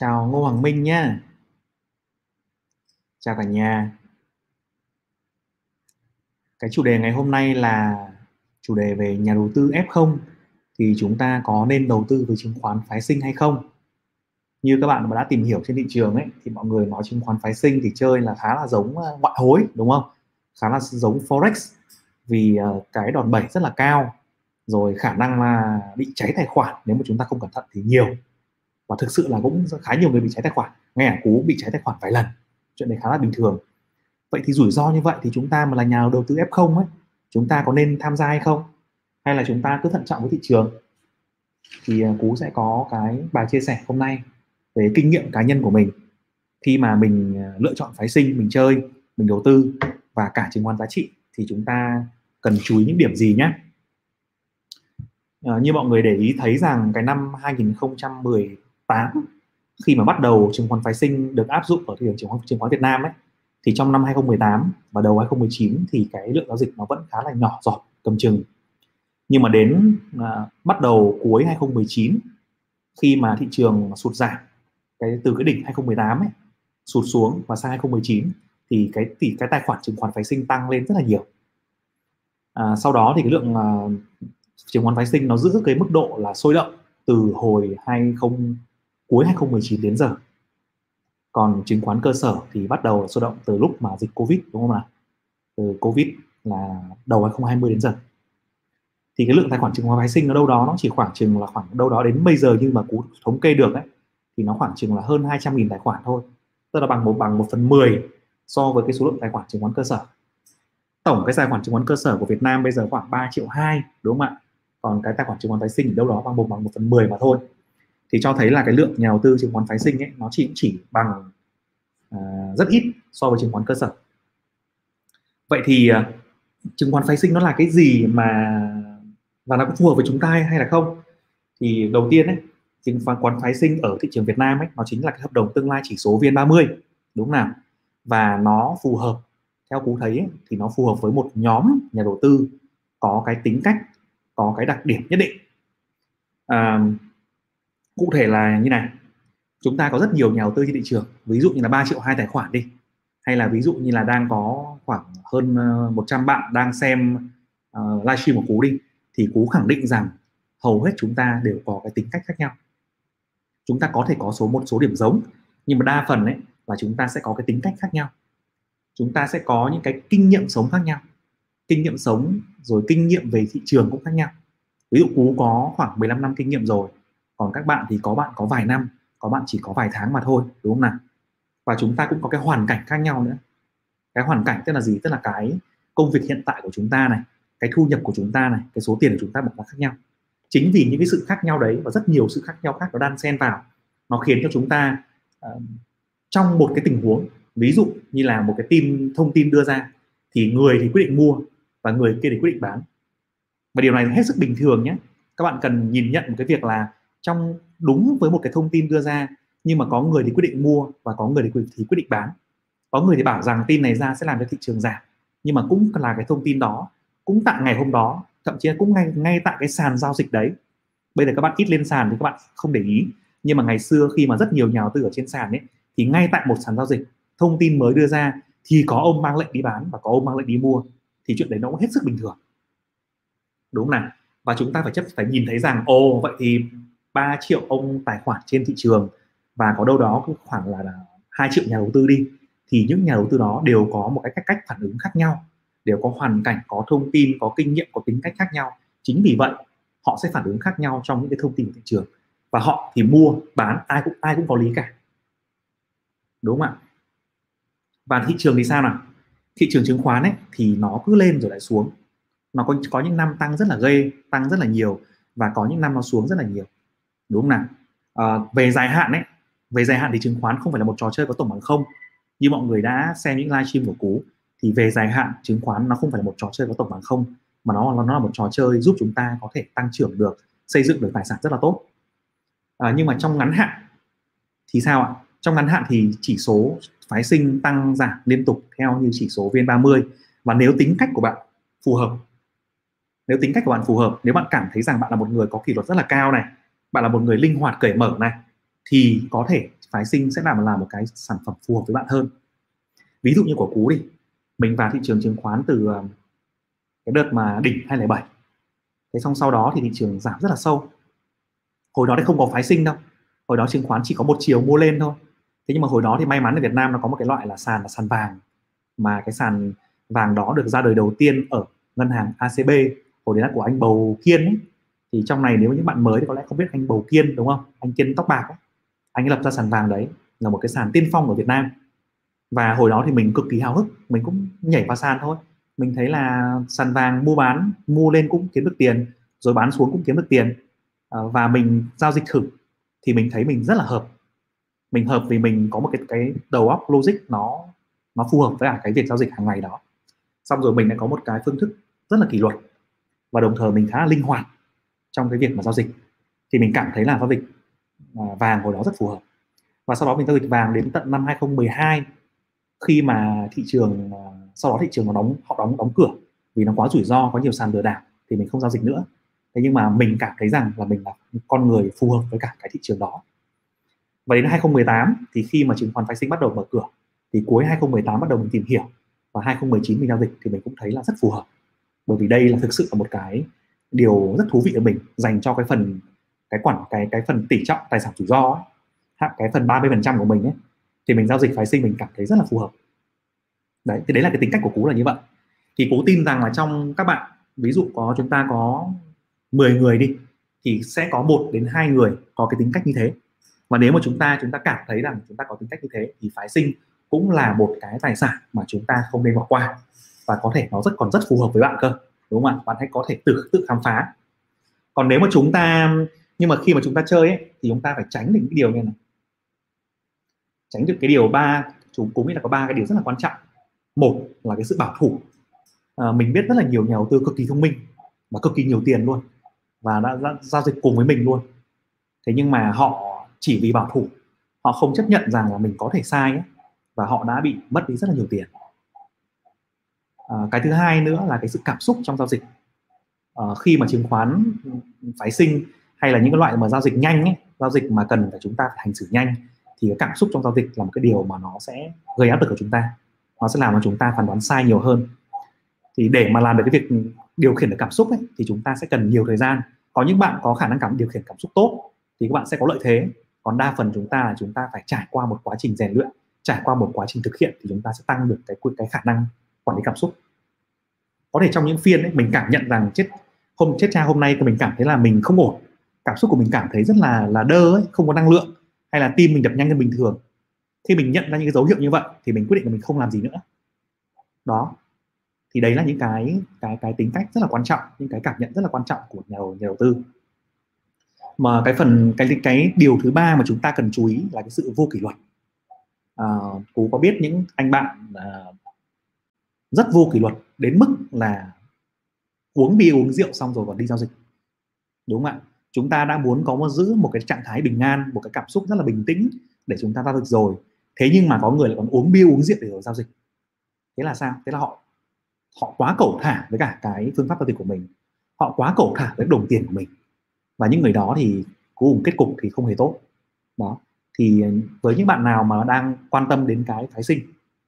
Chào Ngô Hoàng Minh nhé. Chào cả nhà. Cái chủ đề ngày hôm nay là chủ đề về nhà đầu tư F0 thì chúng ta có nên đầu tư với chứng khoán phái sinh hay không? Như các bạn mà đã tìm hiểu trên thị trường ấy, thì mọi người nói chứng khoán phái sinh thì chơi là khá là giống ờ, ngoại hối, đúng không? Khá là giống forex, vì ờ, cái đòn bẩy rất là cao, rồi khả năng là bị cháy tài khoản nếu mà chúng ta không cẩn thận thì nhiều và thực sự là cũng khá nhiều người bị cháy tài khoản. Nghe cú bị cháy tài khoản vài lần. Chuyện này khá là bình thường. Vậy thì rủi ro như vậy thì chúng ta mà là nhà đầu tư F0 ấy chúng ta có nên tham gia hay không? Hay là chúng ta cứ thận trọng với thị trường? Thì à, cú sẽ có cái bài chia sẻ hôm nay về kinh nghiệm cá nhân của mình. Khi mà mình à, lựa chọn phái sinh mình chơi mình đầu tư và cả chứng khoán giá trị thì chúng ta cần chú ý những điểm gì nhé? À, như mọi người để ý thấy rằng cái năm 2018 khi mà bắt đầu chứng khoán phái sinh được áp dụng ở thị trường chứng khoán, chứng khoán Việt Nam ấy thì trong năm 2018 và đầu 2019 thì cái lượng giao dịch nó vẫn khá là nhỏ giọt cầm chừng. Nhưng mà đến à, bắt đầu cuối 2019 khi mà thị trường sụt giảm cái từ cái đỉnh 2018 ấy sụt xuống và sang 2019 thì cái tỷ cái tài khoản chứng khoán phái sinh tăng lên rất là nhiều. À, sau đó thì cái lượng à, chứng khoán phái sinh nó giữ cái mức độ là sôi động từ hồi 20 cuối 2019 đến giờ. Còn chứng khoán cơ sở thì bắt đầu sôi động từ lúc mà dịch covid, đúng không ạ? Từ covid là đầu 2020 đến giờ. Thì cái lượng tài khoản chứng khoán phái sinh nó đâu đó nó chỉ khoảng chừng là khoảng đâu đó đến bây giờ nhưng mà cú thống kê được ấy, thì nó khoảng chừng là hơn 200.000 tài khoản thôi. Tức là bằng một bằng một phần 10 so với cái số lượng tài khoản chứng khoán cơ sở. Tổng cái tài khoản chứng khoán cơ sở của Việt Nam bây giờ khoảng 3 triệu 2 đúng không ạ? Còn cái tài khoản chứng khoán phái sinh đâu đó bằng một bằng một phần 10 mà thôi thì cho thấy là cái lượng nhà đầu tư chứng khoán phái sinh ấy nó chỉ chỉ bằng uh, rất ít so với chứng khoán cơ sở. Vậy thì uh, chứng khoán phái sinh nó là cái gì mà và nó có phù hợp với chúng ta hay, là không? Thì đầu tiên ấy chứng khoán phái sinh ở thị trường Việt Nam ấy nó chính là cái hợp đồng tương lai chỉ số VN30 đúng không nào? Và nó phù hợp theo cú thấy ấy, thì nó phù hợp với một nhóm nhà đầu tư có cái tính cách có cái đặc điểm nhất định. À, cụ thể là như này. Chúng ta có rất nhiều nhà đầu tư trên thị trường. Ví dụ như là 3 triệu hai tài khoản đi. Hay là ví dụ như là đang có khoảng hơn ờ, 100 bạn đang xem uh, livestream của cú đi thì cú khẳng định rằng hầu hết chúng ta đều có cái tính cách khác nhau. Chúng ta có thể có số một số điểm giống nhưng mà đa phần ấy là chúng ta sẽ có cái tính cách khác nhau. Chúng ta sẽ có những cái kinh nghiệm sống khác nhau kinh nghiệm sống rồi kinh nghiệm về thị trường cũng khác nhau. Ví dụ cú có khoảng 15 năm kinh nghiệm rồi còn các bạn thì có bạn có vài năm có bạn chỉ có vài tháng mà thôi đúng không nào? Và chúng ta cũng có cái hoàn cảnh khác nhau nữa. Cái hoàn cảnh tức là gì? Tức là cái công việc hiện tại của chúng ta này cái thu nhập của chúng ta này cái số tiền của chúng ta một khác nhau. Chính vì những cái sự khác nhau đấy và rất nhiều sự khác nhau khác nó đan xen vào nó khiến cho chúng ta uh, trong một cái tình huống ví dụ như là một cái tin thông tin đưa ra thì người thì quyết định mua và người kia thì quyết định bán. Và điều này hết sức bình thường nhé. Các bạn cần nhìn nhận một cái việc là trong đúng với một cái thông tin đưa ra nhưng mà có người thì quyết định mua và có người thì, thì quyết định bán. Có người thì bảo rằng tin này ra sẽ làm cho thị trường giảm nhưng mà cũng là cái thông tin đó cũng tại ngày hôm đó thậm chí cũng ngay ngay tại cái sàn giao dịch đấy. Bây giờ các bạn ít lên sàn thì các bạn không để ý nhưng mà ngày xưa khi mà rất nhiều nhà đầu tư ở trên sàn ấy thì ngay tại một sàn giao dịch thông tin mới đưa ra thì có ông mang lệnh đi bán và có ông mang lệnh đi mua thì chuyện đấy nó cũng hết sức bình thường. Đúng không nào? Và chúng ta phải chấp phải nhìn thấy rằng ồ vậy thì 3 triệu ông tài khoản trên thị trường và có đâu đó khoảng là, là 2 triệu nhà đầu tư đi thì những nhà đầu tư đó đều có một cái cách cách phản ứng khác nhau đều có hoàn cảnh có thông tin có kinh nghiệm có tính cách khác nhau. Chính vì vậy họ sẽ phản ứng khác nhau trong những cái thông tin của thị trường. Và họ thì mua bán ai cũng ai cũng có lý cả. Đúng không ạ? Và thị trường thì sao nào? Thị trường chứng khoán ấy thì nó cứ lên rồi lại xuống. Nó có có những năm tăng rất là ghê tăng rất là nhiều và có những năm nó xuống rất là nhiều đúng không nào? À, về dài hạn ấy về dài hạn thì chứng khoán không phải là một trò chơi có tổng bằng không. Như mọi người đã xem những livestream của cú thì về dài hạn chứng khoán nó không phải là một trò chơi có tổng bằng không mà nó nó là một trò chơi giúp chúng ta có thể tăng trưởng được xây dựng được tài sản rất là tốt. À, nhưng mà trong ngắn hạn thì sao ạ? Trong ngắn hạn thì chỉ số phái sinh tăng giảm liên tục theo như chỉ số VN30 và nếu tính cách của bạn phù hợp nếu tính cách của bạn phù hợp nếu bạn cảm thấy rằng bạn là một người có kỷ luật rất là cao này bạn là một người linh hoạt cởi mở này, thì có thể phái sinh sẽ làm là một cái sản phẩm phù hợp với bạn hơn. Ví dụ như của cú đi, mình vào thị trường chứng khoán từ ờ, cái đợt mà đỉnh 2007 thế xong sau đó thì thị trường giảm rất là sâu. Hồi đó thì không có phái sinh đâu, hồi đó chứng khoán chỉ có một chiều mua lên thôi. Thế nhưng mà hồi đó thì may mắn ở Việt Nam nó có một cái loại là sàn là sàn vàng, mà cái sàn vàng đó được ra đời đầu tiên ở ngân hàng ACB hồi đấy là của anh Bầu Kiên ấy thì trong này nếu những bạn mới thì có lẽ không biết anh Bầu Kiên, đúng không? Anh Kiên tóc bạc ấy. anh ấy lập ra sàn vàng đấy, là một cái sàn tiên phong ở Việt Nam. Và hồi đó thì mình cực kỳ hào hức, mình cũng nhảy vào sàn thôi. Mình thấy là sàn vàng mua bán, mua lên cũng kiếm được tiền, rồi bán xuống cũng kiếm được tiền. Ờ, và mình giao dịch thử, thì mình thấy mình rất là hợp. Mình hợp vì mình có một cái cái đầu óc logic nó nó phù hợp với cả cái việc giao dịch hàng ngày đó. Xong rồi mình lại có một cái phương thức rất là kỷ luật. Và đồng thời mình khá là linh hoạt trong cái việc mà giao dịch, thì mình cảm thấy là giao dịch à, vàng hồi đó rất phù hợp. Và sau đó mình giao dịch vàng đến tận năm 2012 khi mà thị trường à, sau đó thị trường nó đóng, họ đóng đóng cửa vì nó quá rủi ro, có nhiều sàn lừa đảo thì mình không giao dịch nữa. Thế nhưng mà mình cảm thấy rằng là mình là con người phù hợp với cả cái thị trường đó. Và đến 2018 thì khi mà chứng khoán phái sinh bắt đầu mở cửa, thì cuối 2018 bắt đầu mình tìm hiểu và 2019 mình giao dịch thì mình cũng thấy là rất phù hợp. Bởi vì đây là thực sự là một cái điều rất thú vị của mình dành cho cái phần cái quản cái cái phần tỷ trọng tài sản rủi ro ấy, cái phần 30% của mình ấy thì mình giao dịch phái sinh mình cảm thấy rất là phù hợp. Đấy thì đấy là cái tính cách của cú là như vậy. Thì cú tin rằng là trong các bạn ví dụ có chúng ta có 10 người đi thì sẽ có một đến hai người có cái tính cách như thế. Và nếu mà chúng ta chúng ta cảm thấy rằng chúng ta có tính cách như thế thì phái sinh cũng là một cái tài sản mà chúng ta không nên bỏ qua và có thể nó rất còn rất phù hợp với bạn cơ đúng không ạ? Bạn hãy có thể tự tự khám phá. Còn nếu mà chúng ta nhưng mà khi mà chúng ta chơi ấy, thì chúng ta phải tránh được cái điều như này. Tránh được cái điều ba chúng cũng nghĩ là có ba cái điều rất là quan trọng. Một là cái sự bảo thủ. À, mình biết rất là nhiều nhà đầu tư cực kỳ thông minh và cực kỳ nhiều tiền luôn và đã, đã giao dịch cùng với mình luôn. Thế nhưng mà họ chỉ vì bảo thủ họ không chấp nhận rằng là mình có thể sai ấy, và họ đã bị mất đi rất là nhiều tiền à, cái thứ hai nữa là cái sự cảm xúc trong giao dịch. À, khi mà chứng khoán phái sinh hay là những cái loại mà giao dịch nhanh ấy, giao dịch mà cần phải chúng ta phải hành xử nhanh thì cái cảm xúc trong giao dịch là một cái điều mà nó sẽ gây áp lực của chúng ta. Nó sẽ làm cho chúng ta phán đoán sai nhiều hơn. Thì để mà làm được cái việc điều khiển được cảm xúc ấy, thì chúng ta sẽ cần nhiều thời gian. Có những bạn có khả năng cảm điều khiển cảm xúc tốt thì các bạn sẽ có lợi thế. Còn đa phần chúng ta là chúng ta phải trải qua một quá trình rèn luyện trải qua một quá trình thực hiện thì chúng ta sẽ tăng được cái cái khả năng quản lý cảm xúc. Có thể trong những phiên ấy, mình cảm nhận rằng chết hôm chết cha hôm nay thì mình cảm thấy là mình không ổn. Cảm xúc của mình cảm thấy rất là là đơ ấy, không có năng lượng hay là tim mình đập nhanh hơn bình thường. Khi mình nhận ra những cái dấu hiệu như vậy thì mình quyết định là mình không làm gì nữa. Đó. Thì đấy là những cái cái cái tính cách rất là quan trọng những cái cảm nhận rất là quan trọng của nhà đầu, nhà đầu tư. Mà cái phần cái cái điều thứ ba mà chúng ta cần chú ý là cái sự vô kỷ luật. À, cú có biết những anh bạn à, rất vô kỷ luật đến mức là uống bia, uống rượu xong rồi còn đi giao dịch. Đúng không ạ? Chúng ta đã muốn có một, giữ một cái trạng thái bình an, một cái cảm xúc rất là bình tĩnh để chúng ta giao dịch rồi. Thế nhưng mà có người lại còn uống bia, uống rượu để rồi giao dịch. Thế là sao? Thế là họ họ quá cẩu thả với cả cái phương pháp giao dịch của mình. Họ quá cẩu thả với đồng tiền của mình. Và những người đó thì cuối cùng kết cục thì không hề tốt. Đó. Thì với những bạn nào mà đang quan tâm đến cái phái sinh,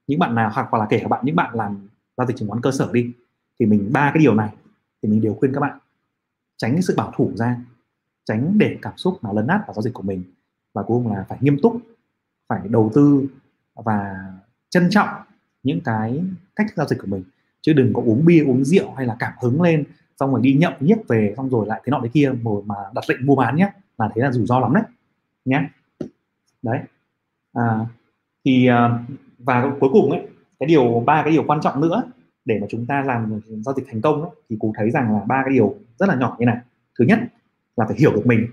những bạn nào hoặc là kể cả bạn, những bạn làm giao dịch chứng khoán cơ sở đi. Thì mình ba cái điều này thì mình đều khuyên các bạn. Tránh cái sự bảo thủ ra. Tránh để cảm xúc nó lấn át vào giao dịch của mình. Và cuối cùng là phải nghiêm túc phải đầu tư và trân trọng những cái cách giao dịch của mình. Chứ đừng có uống bia uống rượu hay là cảm hứng lên xong rồi đi nhậu nhiếc về xong rồi lại thế nọ thế kia rồi mà đặt lệnh mua bán nhé. Là thế là rủi ro lắm đấy. Nhé. Đấy. À, thì à, và cuối cùng ấy cái điều ba cái điều quan trọng nữa để mà chúng ta làm giao dịch thành công ấy, thì cụ thấy rằng là ba cái điều rất là nhỏ như này. Thứ nhất là phải hiểu được mình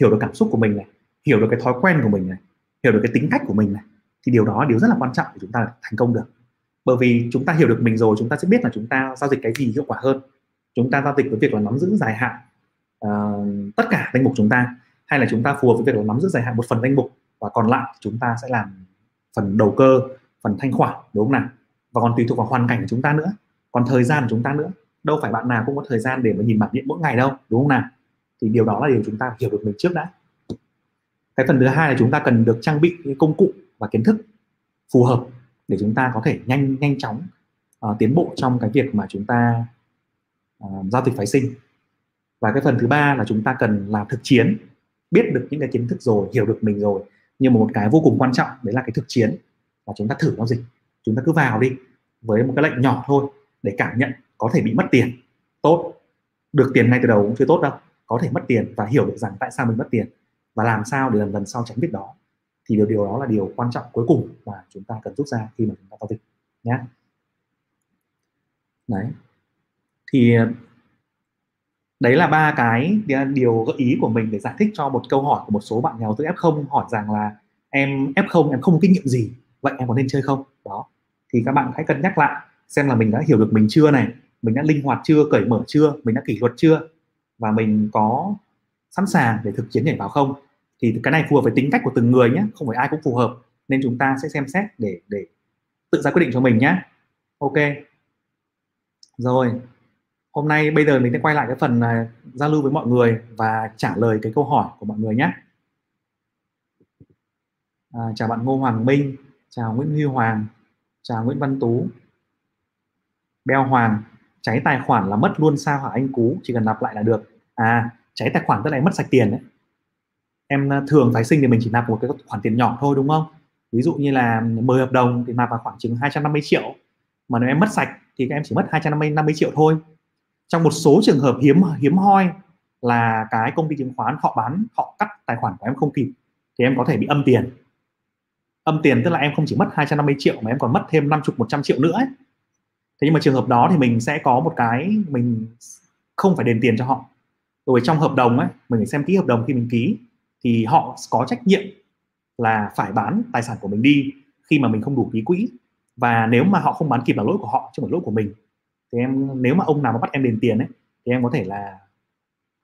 hiểu được cảm xúc của mình này hiểu được cái thói quen của mình này hiểu được cái tính cách của mình này thì điều đó là điều rất là quan trọng để chúng ta thành công được. Bởi vì chúng ta hiểu được mình rồi chúng ta sẽ biết là chúng ta giao dịch cái gì hiệu quả hơn. Chúng ta giao dịch với việc là nắm giữ dài hạn uh, tất cả danh mục chúng ta hay là chúng ta phù hợp với việc là nắm giữ dài hạn một phần danh mục và còn lại chúng ta sẽ làm phần đầu cơ phần thanh khoản đúng không nào? Và còn tùy thuộc vào hoàn cảnh của chúng ta nữa còn thời gian của chúng ta nữa. Đâu phải bạn nào cũng có thời gian để mà nhìn bản điện mỗi ngày đâu đúng không nào? Thì điều đó là điều chúng ta hiểu được mình trước đã. Cái phần thứ hai là chúng ta cần được trang bị những công cụ và kiến thức phù hợp để chúng ta có thể nhanh nhanh chóng uh, tiến bộ trong cái việc mà chúng ta uh, giao dịch phái sinh. Và cái phần thứ ba là chúng ta cần làm thực chiến biết được những cái kiến thức rồi hiểu được mình rồi. Nhưng mà một cái vô cùng quan trọng đấy là cái thực chiến và chúng ta thử giao dịch. Chúng ta cứ vào đi với một cái lệnh nhỏ thôi để cảm nhận có thể bị mất tiền. Tốt. Được tiền ngay từ đầu cũng chưa tốt đâu. Có thể mất tiền và hiểu được rằng tại sao mình mất tiền và làm sao để lần lần sau tránh việc đó. Thì điều điều đó là điều quan trọng cuối cùng mà chúng ta cần rút ra khi mà chúng ta giao dịch nhé. Đấy. Thì ờ, đấy là ba cái điều gợi ý của mình để giải thích cho một câu hỏi của một số bạn nghèo từ F0 hỏi rằng là em F0 em không có kinh nghiệm gì vậy em có nên chơi không? Đó. Thì các bạn hãy cân nhắc lại xem là mình đã hiểu được mình chưa này mình đã linh hoạt chưa cởi mở chưa mình đã kỷ luật chưa và mình có sẵn sàng để thực chiến nhảy vào không. Thì cái này phù hợp với tính cách của từng người nhé không phải ai cũng phù hợp. Nên chúng ta sẽ xem xét để để tự ra quyết định cho mình nhé. Ok. Rồi. Hôm nay bây giờ mình sẽ quay lại cái phần uh, giao lưu với mọi người và trả lời cái câu hỏi của mọi người nhé. À, chào bạn Ngô Hoàng Minh chào Nguyễn Huy Hoàng, chào Nguyễn Văn Tú. Beo Hoàng, cháy tài khoản là mất luôn sao hả anh Cú? Chỉ cần nạp lại là được. À cháy tài khoản tức là em mất sạch tiền đấy. Em à, thường phái sinh thì mình chỉ nạp một cái khoản tiền nhỏ thôi, đúng không? Ví dụ như là 10 hợp đồng thì nạp vào khoảng chừng 250 triệu. Mà nếu em mất sạch thì các em chỉ mất 250 50 triệu thôi. Trong một số trường hợp hiếm hiếm hoi là cái công ty chứng khoán họ bán, họ cắt tài khoản của em không kịp, thì em có thể bị âm tiền âm tiền tức là em không chỉ mất 250 triệu mà em còn mất thêm 50 100 triệu nữa ấy. thế nhưng mà trường hợp đó thì mình sẽ có một cái mình không phải đền tiền cho họ. Rồi trong hợp đồng ấy, mình phải xem kỹ hợp đồng khi mình ký, thì họ có trách nhiệm là phải bán tài sản của mình đi khi mà mình không đủ ký quỹ. Và nếu mà họ không bán kịp là lỗi của họ chứ không phải lỗi của mình. Thì em, nếu mà ông nào mà bắt em đền tiền ấy, thì em có thể là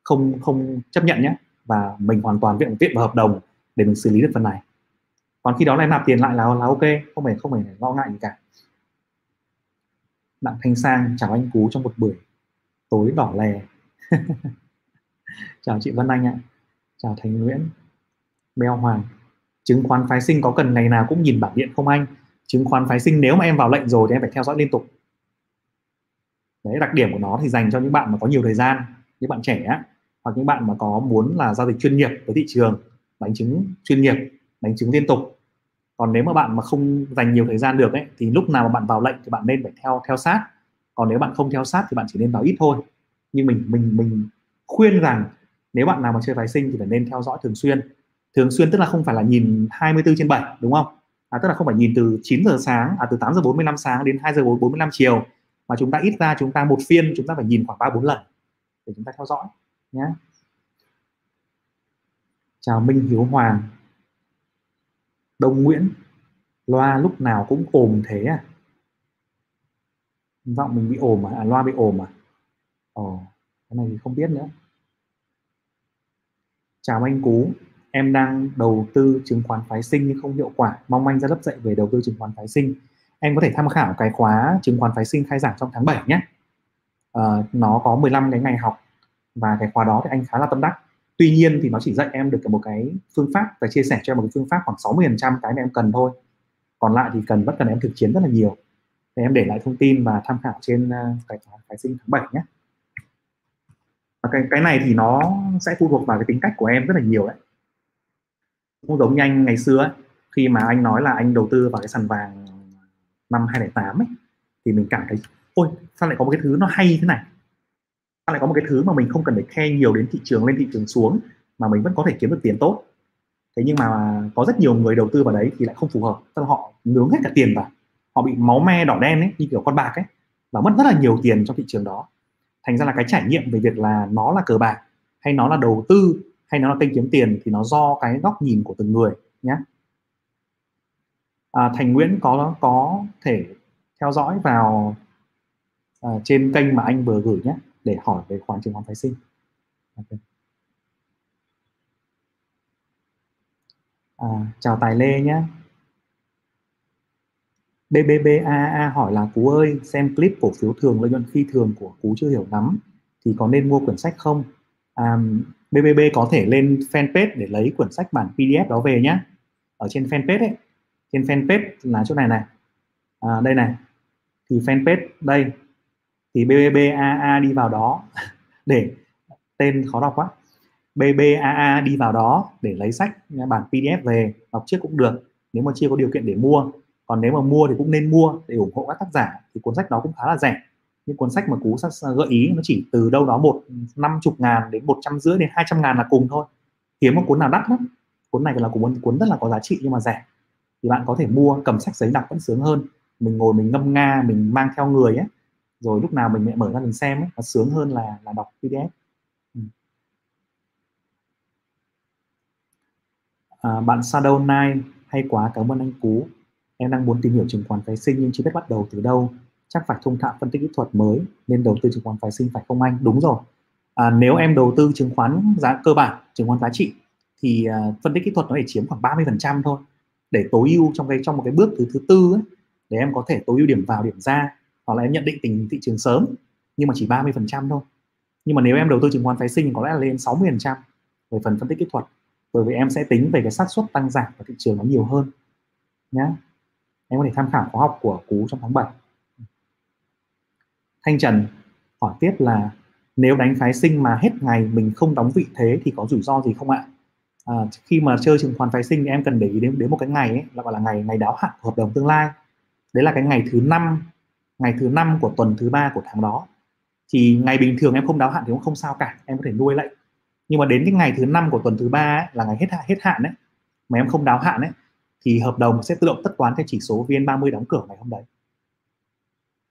không không chấp nhận nhé. Và mình hoàn toàn viện viện vào hợp đồng để mình xử lý được phần này còn khi đó là nạp tiền lại là là ok, không phải không phải lo ngại gì cả. Đặng thanh sang, chào anh cú trong một buổi tối đỏ lè. Chào chị vân anh ạ. Chào thành nguyễn. Mèo hoàng, chứng khoán phái sinh có cần ngày nào cũng nhìn bảng điện không anh? Chứng khoán phái sinh nếu mà em vào lệnh rồi thì em phải theo dõi liên tục. Đấy, đặc điểm của nó thì dành cho những bạn mà có nhiều thời gian, những bạn trẻ hoặc những bạn mà có muốn là giao dịch chuyên nghiệp với thị trường đánh chứng chuyên nghiệp đánh trứng liên tục. Còn nếu mà bạn mà không dành nhiều thời gian được ấy thì lúc nào mà bạn vào lệnh thì bạn nên phải theo theo sát. Còn nếu bạn không theo sát thì bạn chỉ nên vào ít thôi. Nhưng mình mình mình khuyên rằng nếu bạn nào mà chơi phái sinh thì phải nên theo dõi thường xuyên. Thường xuyên tức là không phải là nhìn 24 trên 7 đúng không? À, tức là không phải nhìn từ 9 giờ sáng à từ 8 giờ 45 sáng đến 2 giờ 45 chiều. Mà chúng ta ít ra chúng ta một phiên chúng ta phải nhìn khoảng ba bốn lần để chúng ta theo dõi nhé chào Minh Hiếu Hoàng. Đông Nguyễn. Loa lúc nào cũng ồm thế à? Giọng mình bị ồm à, à loa bị ồm à? Ồ cái này thì không biết nữa. Chào anh Cú. Em đang đầu tư chứng khoán phái sinh nhưng không hiệu quả. Mong anh ra lớp dạy về đầu tư chứng khoán phái sinh. Em có thể tham khảo cái khóa chứng khoán phái sinh khai giảng trong tháng 7 nhé. À, nó có 15 cái ngày học và cái khóa đó thì anh khá là tâm đắc tuy nhiên thì nó chỉ dạy em được một cái phương pháp và chia sẻ cho em một cái phương pháp khoảng 60 phần trăm cái mà em cần thôi. Còn lại thì cần vẫn cần em thực chiến rất là nhiều. Thì em để lại thông tin và tham khảo trên ờ, cái cái sinh tháng 7 nhé. Và cái cái này thì nó sẽ phụ thuộc vào cái tính cách của em rất là nhiều đấy. Cũng giống như anh ngày xưa ấy, khi mà anh nói là anh đầu tư vào cái sàn vàng năm 2008 ấy thì mình cảm thấy ôi sao lại có một cái thứ nó hay thế này? Lại có một cái thứ mà mình không cần phải khe nhiều đến thị trường lên thị trường xuống mà mình vẫn có thể kiếm được tiền tốt. Thế nhưng mà có rất nhiều người đầu tư vào đấy thì lại không phù hợp. Tức là họ nướng hết cả tiền vào. Họ bị máu me đỏ đen ấy như kiểu con bạc ấy và mất rất là nhiều tiền trong thị trường đó. Thành ra là cái trải nghiệm về việc là nó là cờ bạc hay nó là đầu tư hay nó là kênh kiếm tiền thì nó do cái góc nhìn của từng người nhé à, thành nguyễn có có thể theo dõi vào à, trên kênh mà anh vừa gửi nhé để hỏi về khoản chứng khoán phái sinh. Okay. à, chào tài lê nhé. BBBAA hỏi là Cú ơi xem clip cổ phiếu thường lợi nhuận phi thường của Cú chưa hiểu lắm thì có nên mua quyển sách không? À, BBB có thể lên fanpage để lấy quyển sách bản PDF đó về nhé ở trên fanpage ấy. Trên fanpage là chỗ này này. À, đây này. Thì fanpage đây thì BBBAA đi vào đó để tên khó đọc quá. BBAA đi vào đó để lấy sách bản PDF về, đọc trước cũng được, nếu mà chưa có điều kiện để mua. Còn nếu mà mua thì cũng nên mua để ủng hộ các tác giả, thì cuốn sách đó cũng khá là rẻ. Những cuốn sách mà cú gợi ý nó chỉ từ đâu đó một, năm chục ngàn đến một trăm rưỡi đến hai trăm ngàn là cùng thôi. Hiếm một cuốn nào đắt lắm. Cuốn này là cuốn cuốn rất là có giá trị nhưng mà rẻ. Thì bạn có thể mua, cầm sách giấy đọc vẫn sướng hơn. Mình ngồi mình ngâm nga, mình mang theo người ấy rồi lúc nào mình mở ra mình xem ấy nó sướng hơn là là đọc PDF ừ. à, bạn Shadow Nine hay quá cảm ơn anh Cú. Em đang muốn tìm hiểu chứng khoán phái sinh nhưng chưa biết bắt đầu từ đâu. Chắc phải thông thạo phân tích kỹ thuật mới nên đầu tư chứng khoán phái sinh phải không anh? Đúng rồi. À, nếu em đầu tư chứng khoán giá cơ bản chứng khoán giá trị thì uh, phân tích kỹ thuật nó chỉ chiếm khoảng 30 phần trăm thôi. Để tối ưu trong cái trong một cái bước thứ thứ tư ấy, để em có thể tối ưu điểm vào điểm ra hoặc là em nhận định tình thị trường sớm nhưng mà chỉ 30 phần trăm thôi nhưng mà nếu em đầu tư chứng khoán phái sinh có lẽ là lên 60 phần trăm về phần phân tích kỹ thuật bởi vì em sẽ tính về cái xác suất tăng giảm của thị trường nó nhiều hơn nhé em có thể tham khảo khóa học của cú trong tháng 7 Thanh Trần hỏi tiếp là nếu đánh phái sinh mà hết ngày mình không đóng vị thế thì có rủi ro gì không ạ? À, khi mà chơi chứng khoán phái sinh thì em cần để ý đến đến một cái ngày ấy, là gọi là ngày ngày đáo hạn của hợp đồng tương lai. Đấy là cái ngày thứ năm ngày thứ năm của tuần thứ ba của tháng đó. Thì ngày bình thường em không đáo hạn thì cũng không sao cả, em có thể nuôi lại. Nhưng mà đến cái ngày thứ năm của tuần thứ ba ấy, là ngày hết hạn hết hạn đấy mà em không đáo hạn đấy thì hợp đồng sẽ tự động tất toán theo chỉ số VN30 đóng cửa ngày hôm đấy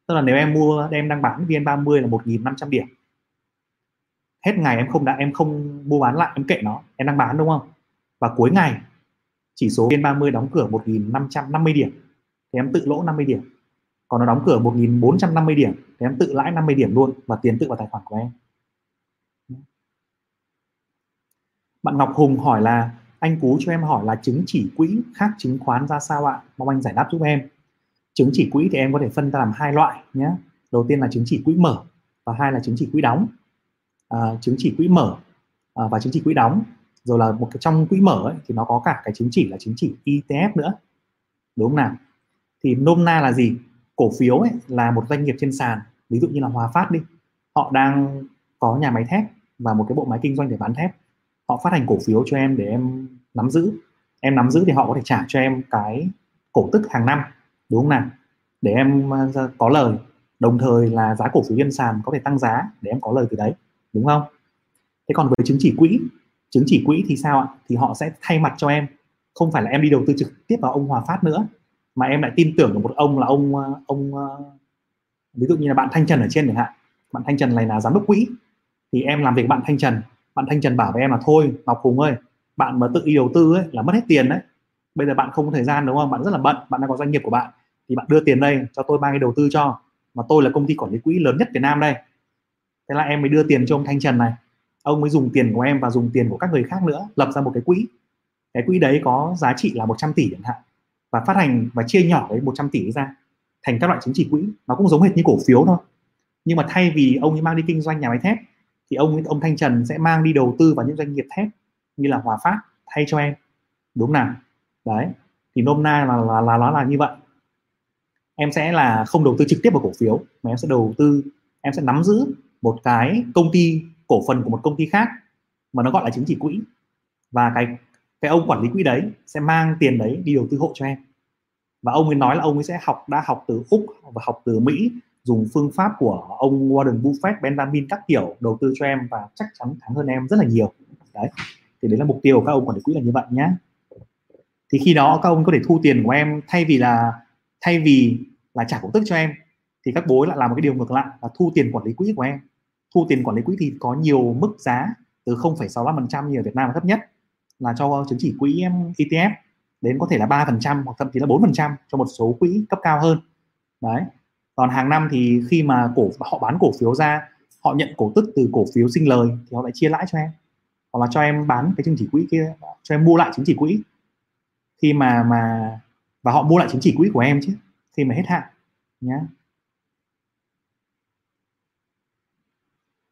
tức là nếu em mua em đang bán VN30 là 1.500 điểm hết ngày em không đã em không mua bán lại em kệ nó em đang bán đúng không và cuối ngày chỉ số VN30 đóng cửa 1.550 điểm thì em tự lỗ 50 điểm còn nó đóng cửa 1.450 điểm thì em tự lãi 50 điểm luôn và tiền tự vào tài khoản của em. Bạn Ngọc Hùng hỏi là anh Cú cho em hỏi là chứng chỉ quỹ khác chứng khoán ra sao ạ? Mong anh giải đáp giúp em. Chứng chỉ quỹ thì em có thể phân ra làm hai loại nhé. Đầu tiên là chứng chỉ quỹ mở và hai là chứng chỉ quỹ đóng. À, chứng chỉ quỹ mở à, và chứng chỉ quỹ đóng. Rồi là một cái trong quỹ mở ấy, thì nó có cả cái chứng chỉ là chứng chỉ ETF nữa. Đúng không nào? Thì nôm na là gì? Cổ phiếu ấy là một doanh nghiệp trên sàn, ví dụ như là Hòa Phát đi. Họ đang có nhà máy thép và một cái bộ máy kinh doanh để bán thép. Họ phát hành cổ phiếu cho em để em nắm giữ. Em nắm giữ thì họ có thể trả cho em cái cổ tức hàng năm, đúng không nào? Để em ờ, có lời. Đồng thời là giá cổ phiếu trên sàn có thể tăng giá để em có lời từ đấy, đúng không? Thế còn với chứng chỉ quỹ, chứng chỉ quỹ thì sao ạ? Thì họ sẽ thay mặt cho em. Không phải là em đi đầu tư trực tiếp vào ông Hòa Phát nữa mà em lại tin tưởng được một ông là ông ờ, ông ờ, ví dụ như là bạn Thanh Trần ở trên chẳng hạn. Bạn Thanh Trần này là giám đốc quỹ. Thì em làm việc bạn Thanh Trần. Bạn Thanh Trần bảo với em là, thôi, Ngọc Hùng ơi, bạn mà tự đi đầu tư ấy là mất hết tiền đấy. Bây giờ bạn không có thời gian, đúng không? Bạn rất là bận, bạn đang có doanh nghiệp của bạn. Thì bạn đưa tiền đây, cho tôi mang cái đầu tư cho. Mà tôi là công ty quản lý quỹ lớn nhất Việt Nam đây. Thế là em mới đưa tiền cho ông Thanh Trần này. Ông mới dùng tiền của em và dùng tiền của các người khác nữa, lập ra một cái quỹ. Cái quỹ đấy có giá trị là 100 tỷ chẳng hạn và phát hành và chia nhỏ đấy 100 tỷ ra thành các loại chứng chỉ quỹ. Nó cũng giống hệt như cổ phiếu thôi. Nhưng mà thay vì ông ấy mang đi kinh doanh nhà máy thép, thì ông ông Thanh Trần sẽ mang đi đầu tư vào những doanh nghiệp thép như là Hòa Phát, thay cho em đúng nào đấy, thì nôm na là là là, nó là như vậy. Em sẽ là không đầu tư trực tiếp vào cổ phiếu, mà em sẽ đầu tư, em sẽ nắm giữ một cái công ty cổ phần của một công ty khác, mà nó gọi là chứng chỉ quỹ. Và cái cái ông quản lý quỹ đấy sẽ mang tiền đấy đi đầu tư hộ cho em. Và ông ấy nói là ông ấy sẽ học đã học từ úc và học từ mỹ dùng phương pháp của ông Warren Buffett, Benjamin các kiểu đầu tư cho em và chắc chắn thắng hơn em rất là nhiều. Đấy thì đấy là mục tiêu của các ông quản lý quỹ là như vậy nhá. Thì khi đó các ông có thể thu tiền của em thay vì là thay vì là trả cổ tức cho em thì các bố lại làm một cái điều ngược lại là thu tiền quản lý quỹ của em. Thu tiền quản lý quỹ thì có nhiều mức giá từ 0,65% như ở Việt Nam là thấp nhất là cho chứng chỉ quỹ ETF đến có thể là 3% hoặc thậm chí là 4% cho một số quỹ cấp cao hơn. Đấy. Còn hàng năm thì khi mà cổ, họ bán cổ phiếu ra, họ nhận cổ tức từ cổ phiếu sinh lời thì họ lại chia lãi cho em. Hoặc là cho em bán cái chứng chỉ quỹ kia, cho em mua lại chứng chỉ quỹ. Khi mà mà, và họ mua lại chứng chỉ quỹ của em chứ, khi mà hết hạn nhé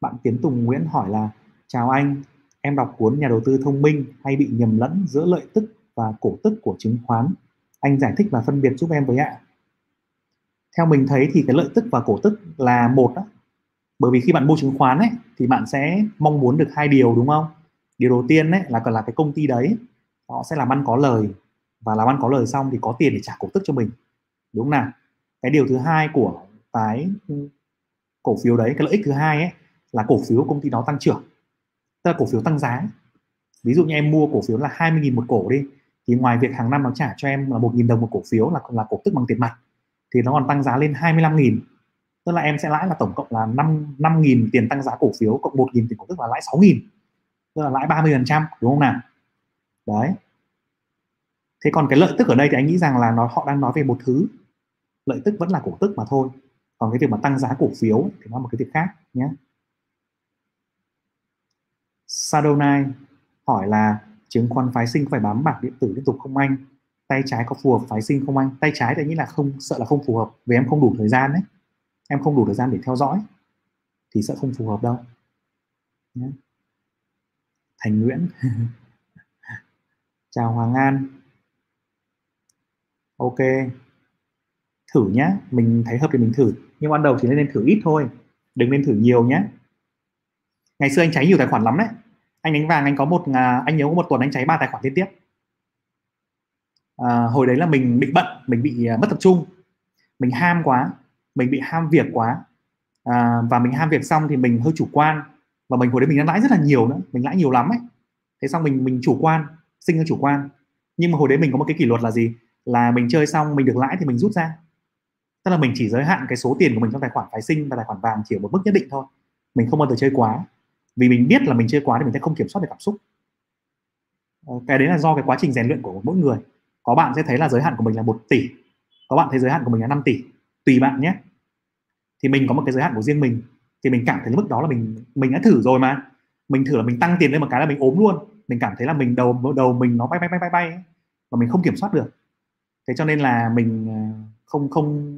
bạn Tiến Tùng Nguyễn hỏi là, chào anh em đọc cuốn nhà đầu tư thông minh hay bị nhầm lẫn giữa lợi tức và cổ tức của chứng khoán. Anh giải thích và phân biệt giúp em với ạ. Theo mình thấy thì cái lợi tức và cổ tức là một đó bởi vì khi bạn mua chứng khoán ấy, thì bạn sẽ mong muốn được hai điều, đúng không? Điều đầu tiên ấy là cần là cái công ty đấy, họ sẽ làm ăn có lời. Và làm ăn có lời xong thì có tiền để trả cổ tức cho mình. Đúng không nào? Cái điều thứ hai của cái cổ phiếu đấy, cái lợi ích thứ hai ấy, là cổ phiếu công ty đó tăng trưởng tức là cổ phiếu tăng giá. Ví dụ như em mua cổ phiếu là 20.000 một cổ đi, thì ngoài việc hàng năm nó trả cho em là 1.000 đồng một cổ phiếu là là cổ tức bằng tiền mặt, thì nó còn tăng giá lên 25.000 tức là em sẽ lãi là tổng cộng là 5 5.000 tiền tăng giá cổ phiếu cộng 1.000 tiền cổ tức là lãi 6.000 tức là lãi 30 phần trăm, đúng không nào? Đấy. Thế còn cái lợi tức ở đây thì anh nghĩ rằng là nó, họ đang nói về một thứ. Lợi tức vẫn là cổ tức mà thôi. Còn cái việc mà tăng giá cổ phiếu thì nó là một cái việc khác nhé. Sadonai hỏi là, chứng khoán phái sinh phải bám bạc điện tử liên tục không anh? Tay trái có phù hợp phái sinh không anh? Tay trái thì nghĩ là không, sợ là không phù hợp, vì em không đủ thời gian đấy. Em không đủ thời gian để theo dõi, thì sẽ không phù hợp đâu. Thành Nguyễn. Chào Hoàng An. Ok. Thử nhá, mình thấy hợp thì mình thử. Nhưng ban đầu chỉ nên thử ít thôi, đừng nên thử nhiều nhé ngày xưa anh cháy nhiều tài khoản lắm đấy anh đánh vàng anh có một à, anh nhớ có một tuần anh cháy ba tài khoản liên tiếp. À, hồi đấy là mình bị bận mình bị à, mất tập trung. Mình ham quá mình bị ham việc quá. À, và mình ham việc xong thì mình hơi chủ quan. Và mình hồi đấy mình đã lãi rất là nhiều nữa mình lãi nhiều lắm ấy. Thế xong mình mình chủ quan sinh ra chủ quan. Nhưng mà hồi đấy mình có một cái kỷ luật là gì? Là mình chơi xong mình được lãi thì mình rút ra. Tức là mình chỉ giới hạn cái số tiền của mình trong tài khoản phái sinh và tài khoản vàng chỉ ở một mức nhất định thôi. Mình không bao giờ chơi quá vì mình biết là mình chơi quá thì mình sẽ không kiểm soát được cảm xúc. Ờ, cái đấy là do cái quá trình rèn luyện của mỗi người. Có bạn sẽ thấy là giới hạn của mình là một tỷ. Có bạn thấy giới hạn của mình là 5 tỷ. Tùy bạn nhé. Thì mình có một cái giới hạn của riêng mình. Thì mình cảm thấy mức đó là mình mình đã thử rồi mà. Mình thử là mình tăng tiền lên một cái là mình ốm luôn. Mình cảm thấy là mình đầu đầu mình nó bay bay bay bay bay và mình không kiểm soát được. Thế cho nên là mình ờ, không không,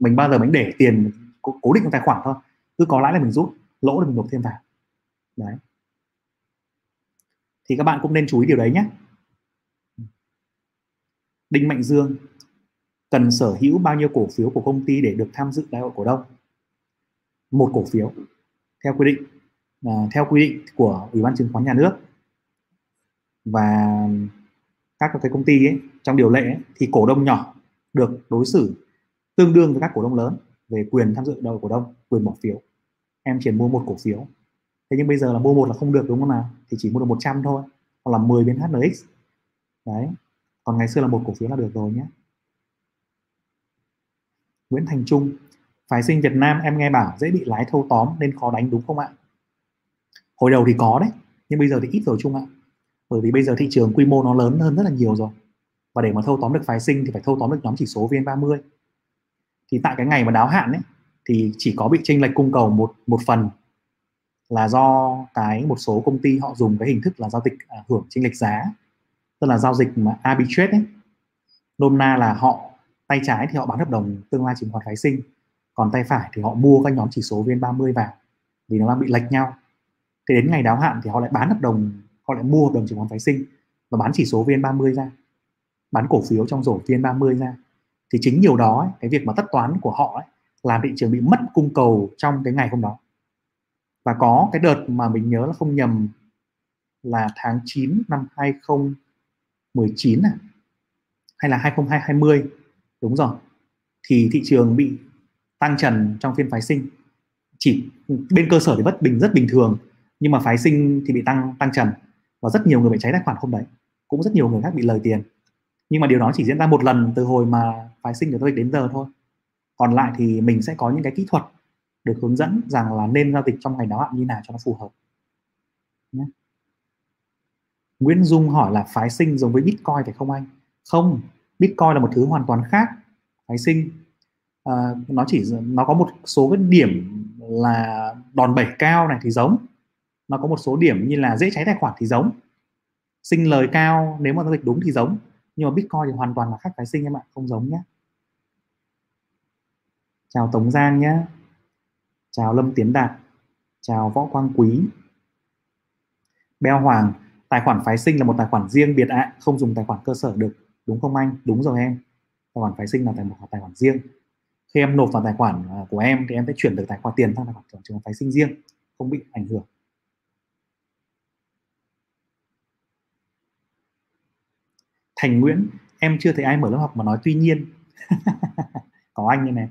mình bao giờ mình để tiền cố định trong tài khoản thôi. Cứ có lãi là mình rút, lỗ là mình nộp thêm vào đấy. Thì các bạn cũng nên chú ý điều đấy nhé. Đinh Mạnh Dương cần sở hữu bao nhiêu cổ phiếu của công ty để được tham dự đại hội cổ đông? Một cổ phiếu theo quy định à, theo quy định của ủy ban chứng khoán nhà nước và các cái công ty ấy, trong điều lệ ấy, thì cổ đông nhỏ được đối xử tương đương với các cổ đông lớn về quyền tham dự đại hội cổ đông quyền bỏ phiếu. Em chỉ mua một cổ phiếu thế nhưng bây giờ là mua một là không được, đúng không nào? Thì chỉ mua được 100 thôi, hoặc là 10 biến HNX đấy. Còn ngày xưa là một cổ phiếu là được rồi nhé. Nguyễn Thành Trung, phái sinh Việt Nam em nghe bảo dễ bị lái thâu tóm nên khó đánh, đúng không ạ? Hồi đầu thì có đấy, nhưng bây giờ thì ít rồi Trung ạ. Bởi vì bây giờ thị trường quy mô nó lớn hơn rất là nhiều rồi. Và để mà thâu tóm được phái sinh thì phải thâu tóm được nhóm chỉ số VN30 thì tại cái ngày mà đáo hạn ấy, thì chỉ có bị chênh lệch cung cầu một một phần là do cái một số công ty họ dùng cái hình thức là giao dịch à, hưởng chênh lệch giá tức là giao dịch mà arbitrage ấy. Nôm na là họ tay trái thì họ bán hợp đồng tương lai chứng khoán phái sinh còn tay phải thì họ mua các nhóm chỉ số VN30 vào vì nó đang bị lệch nhau. Thì đến ngày đáo hạn thì họ lại bán hợp đồng họ lại mua hợp đồng chứng khoán phái sinh và bán chỉ số VN30 ra bán cổ phiếu trong rổ VN30 ra. Thì chính điều đó ấy, cái việc mà tất toán của họ ấy, làm thị trường bị mất cung cầu trong cái ngày hôm đó và có cái đợt mà mình nhớ là không nhầm là tháng 9 năm 2019 à? Hay là 2020 đúng rồi. Thì thị trường bị tăng trần trong phiên phái sinh. Chỉ bên cơ sở thì bất bình, rất bình thường. Nhưng mà phái sinh thì bị tăng tăng trần. Và rất nhiều người bị cháy tài khoản hôm đấy. Cũng rất nhiều người khác bị lời tiền. Nhưng mà điều đó chỉ diễn ra một lần từ hồi mà phái sinh của tôi đến giờ thôi. Còn lại thì mình sẽ có những cái kỹ thuật được hướng dẫn rằng là nên giao dịch trong ngày đáo hạn như nào cho nó phù hợp Nhé. Nguyễn Dung hỏi là phái sinh giống với Bitcoin phải không anh? Không, Bitcoin là một thứ hoàn toàn khác. Phái sinh à, nó chỉ nó có một số cái điểm là đòn bẩy cao này thì giống, nó có một số điểm như là dễ cháy tài khoản thì giống, sinh lời cao nếu mà giao dịch đúng thì giống, nhưng mà Bitcoin thì hoàn toàn là khác phái sinh em ạ, không giống nhé. Chào Tống Giang nhé chào Lâm Tiến Đạt. Chào Võ Quang Quý. Beo Hoàng, tài khoản phái sinh là một tài khoản riêng biệt ạ. Không dùng tài khoản cơ sở được. Đúng không anh? Đúng rồi em. Tài khoản phái sinh là tài một tài khoản riêng. Khi em nộp vào tài khoản à, của em thì em sẽ chuyển được tài khoản tiền sang tài khoản trường phái sinh riêng. Không bị ảnh hưởng. Thành Nguyễn, em chưa thấy ai mở lớp học mà nói tuy nhiên. Có anh như này.